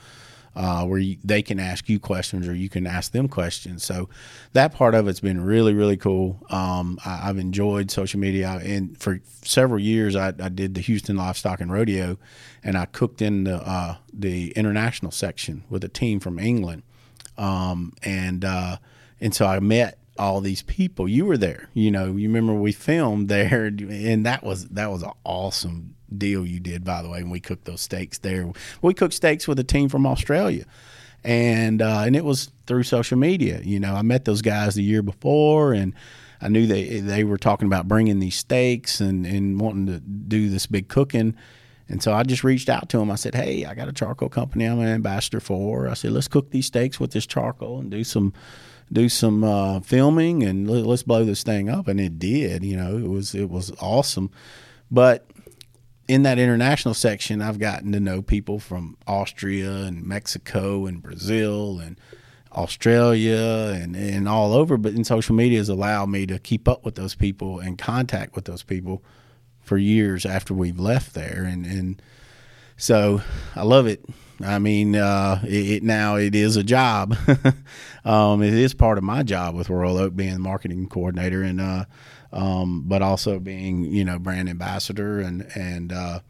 uh, where you, they can ask you questions or you can ask them questions. So that part of it's been really, really cool. Um, I, have enjoyed social media, and for several years I, I, did the Houston Livestock and Rodeo, and I cooked in the uh, the international section with a team from England, um, and uh, and so I met all these people. You were there, you know. You remember we filmed there, and that was that was an awesome deal you did, by the way, and we cooked those steaks there. We cooked steaks with a team from Australia, and uh, and it was through social media. You know, I met those guys the year before, and I knew they they were talking about bringing these steaks and and wanting to do this big cooking. And so I just reached out to them. I said, "Hey, I got a charcoal company I'm an ambassador for." I said, "Let's cook these steaks with this charcoal and do some do some uh, filming and let's blow this thing up." And it did. You know, it was it was awesome. But in that international section, I've gotten to know people from Austria and Mexico and Brazil and Australia and, and all over. But in social media has allowed me to keep up with those people and contact with those people for years after we've left there. And, and so I love it. I mean, uh, it, it, now it is a job. um, it is part of my job with Royal Oak being the marketing coordinator. And, uh, um, but also being you know brand ambassador and and uh,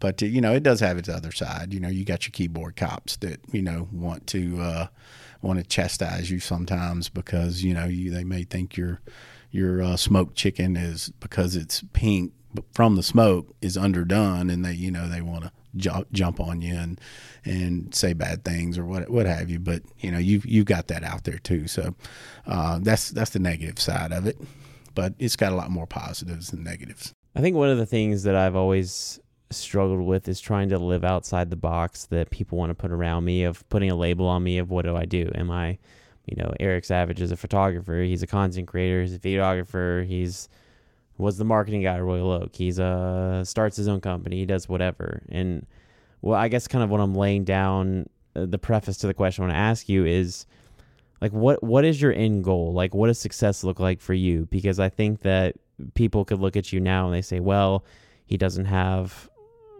but you know it does have its other side. You know you got your keyboard cops that you know want to uh, want to chastise you sometimes because you know you, they may think your your uh, smoked chicken is because it's pink from the smoke is underdone and they you know they want to jump jump on you and and say bad things or what what have you. But you know you you've got that out there too. So uh, that's that's the negative side of it. But it's got a lot more positives than negatives. I think one of the things that I've always struggled with is trying to live outside the box that people want to put around me of putting a label on me of what do I do? Am I, you know, Eric Savage is a photographer, he's a content creator, he's a videographer, he's was the marketing guy at Royal Oak. He's uh starts his own company, he does whatever. And well, I guess kind of what I'm laying down uh, the preface to the question I want to ask you is like what what is your end goal like what does success look like for you because i think that people could look at you now and they say well he doesn't have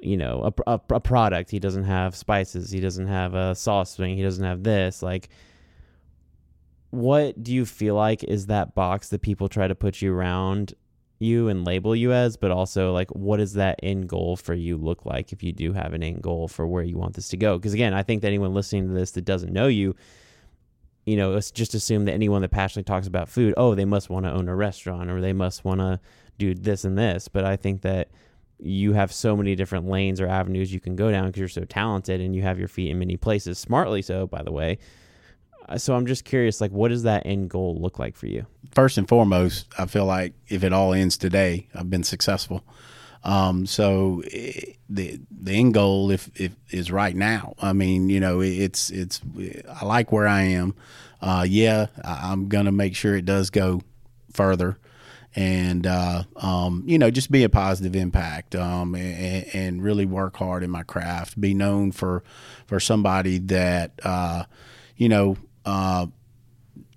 you know a, a, a product he doesn't have spices he doesn't have a sauce thing. he doesn't have this like what do you feel like is that box that people try to put you around you and label you as but also like what does that end goal for you look like if you do have an end goal for where you want this to go because again i think that anyone listening to this that doesn't know you you know, just assume that anyone that passionately talks about food, oh, they must want to own a restaurant or they must want to do this and this. But I think that you have so many different lanes or avenues you can go down because you're so talented and you have your feet in many places, smartly so, by the way. Uh, so I'm just curious, like, what does that end goal look like for you? First and foremost, I feel like if it all ends today, I've been successful. Um, so it, the the end goal if, if is right now. I mean, you know, it's it's I like where I am. Uh, yeah, I, am gonna make sure it does go further, and uh, um, you know just be a positive impact um, and, and, really work hard in my craft. Be known for for somebody that uh, you know uh,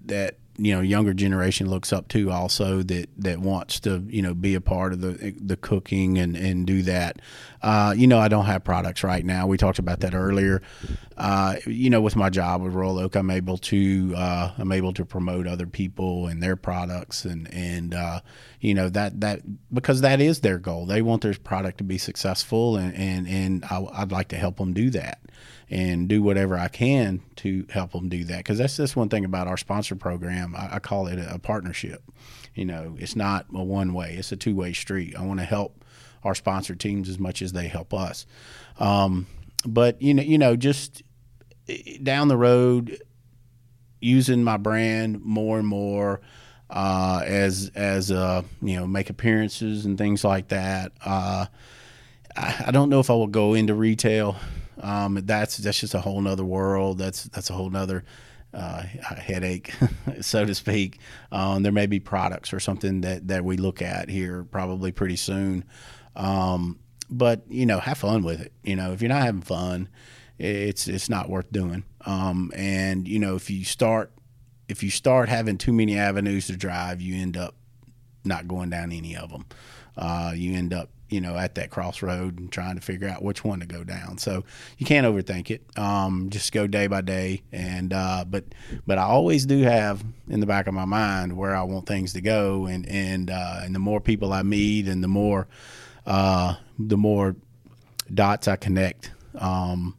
that you know younger generation looks up to also that that wants to you know be a part of the the cooking and and do that. Uh, you know I don't have products right now. We talked about that earlier. Uh, you know with my job with Royal Oak I'm able to uh, I'm able to promote other people and their products and and uh, you know that that because that is their goal. They want their product to be successful and and and I, I'd like to help them do that and do whatever I can to help them do that. Because that's just one thing about our sponsor program. I, I call it a, a, partnership. You know, it's not a one way; it's a two way street. I want to help our sponsor teams as much as they help us. Um, but you know, you know, just eh, down the road, using my brand more and more. Uh, as as uh, you know, make appearances and things like that. Uh, I, I don't know if I will go into retail um, that's that's just a whole nother world. That's that's a whole nother uh, headache, so to speak. Um, there may be products or something that, that we look at here probably pretty soon. Um, but you know, have fun with it. You know, if you're not having fun, it's it's not worth doing. Um, and you know, if you start if you start having too many avenues to drive, you end up not going down any of them. Uh, you end up you know, at that crossroad and trying to figure out which one to go down. So you can't overthink it. Um, just go day by day. And uh, but but I always do have in the back of my mind where I want things to go. And and uh, and the more people I meet, and the more uh, the more dots I connect. Um,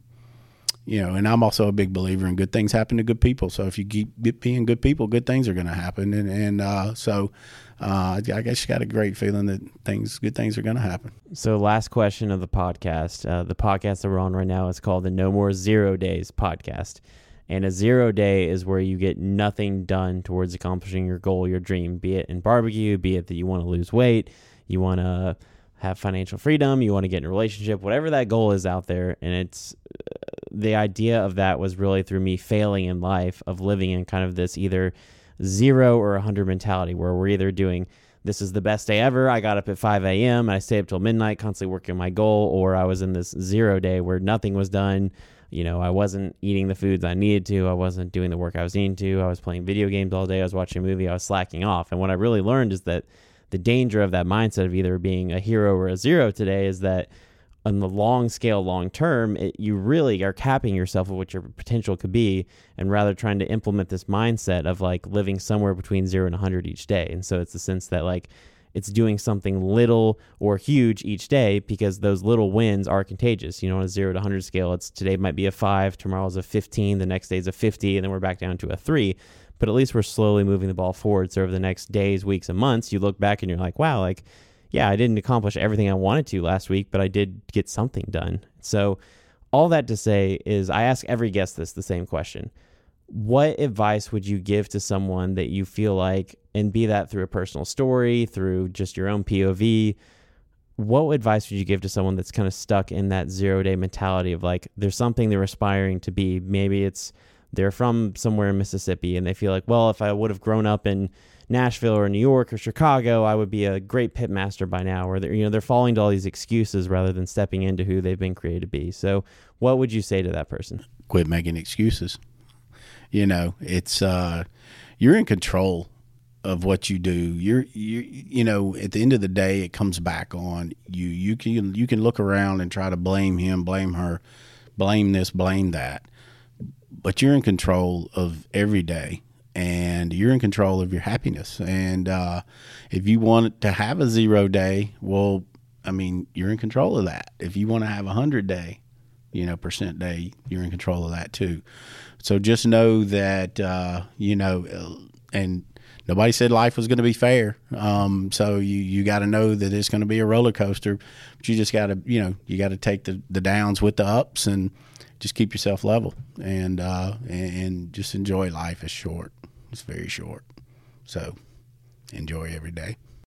you know, and I'm also a big believer in good things happen to good people. So if you keep being good people, good things are going to happen. And and uh, so uh, I guess you got a great feeling that things, good things are going to happen. So, last question of the podcast. Uh, the podcast that we're on right now is called the No More Zero Days podcast. And a zero day is where you get nothing done towards accomplishing your goal, your dream, be it in barbecue, be it that you want to lose weight, you want to have financial freedom, you want to get in a relationship, whatever that goal is out there. And it's uh, the idea of that was really through me failing in life, of living in kind of this either zero or 100 mentality where we're either doing this is the best day ever. I got up at 5 a.m. and I stayed up till midnight, constantly working my goal, or I was in this zero day where nothing was done. You know, I wasn't eating the foods I needed to. I wasn't doing the work I was needing to. I was playing video games all day. I was watching a movie. I was slacking off. And what I really learned is that the danger of that mindset of either being a hero or a zero today is that on the long scale, long term, it, you really are capping yourself of what your potential could be, and rather trying to implement this mindset of like living somewhere between zero and 100 each day. And so it's the sense that like it's doing something little or huge each day because those little wins are contagious. You know, on a zero to 100 scale, it's today might be a five, tomorrow's a 15, the next day is a 50, and then we're back down to a three. But at least we're slowly moving the ball forward. So over the next days, weeks, and months, you look back and you're like, wow, like yeah, I didn't accomplish everything I wanted to last week, but I did get something done. So, all that to say is, I ask every guest this the same question. What advice would you give to someone that you feel like, and be that through a personal story, through just your own POV? What advice would you give to someone that's kind of stuck in that zero day mentality of like, there's something they're aspiring to be? Maybe it's they're from somewhere in Mississippi and they feel like, well, if I would have grown up in Nashville or New York or Chicago, I would be a great pit master by now. Or they're, you know, they're falling to all these excuses rather than stepping into who they've been created to be. So, what would you say to that person? Quit making excuses. You know, it's uh, you're in control of what you do. You're you you know, at the end of the day, it comes back on you. You can you can look around and try to blame him, blame her, blame this, blame that, but you're in control of every day and you're in control of your happiness. And uh, if you want to have a zero day, well, I mean, you're in control of that. If you want to have a hundred day, you know, percent day, you're in control of that too. So just know that, uh, you know, and nobody said life was going to be fair. Um, so you, you got to know that it's going to be a roller coaster, but you just got to, you know, you got to take the, the downs with the ups and just keep yourself level and, uh, and, and just enjoy life. It's short. It's very short. So enjoy every day.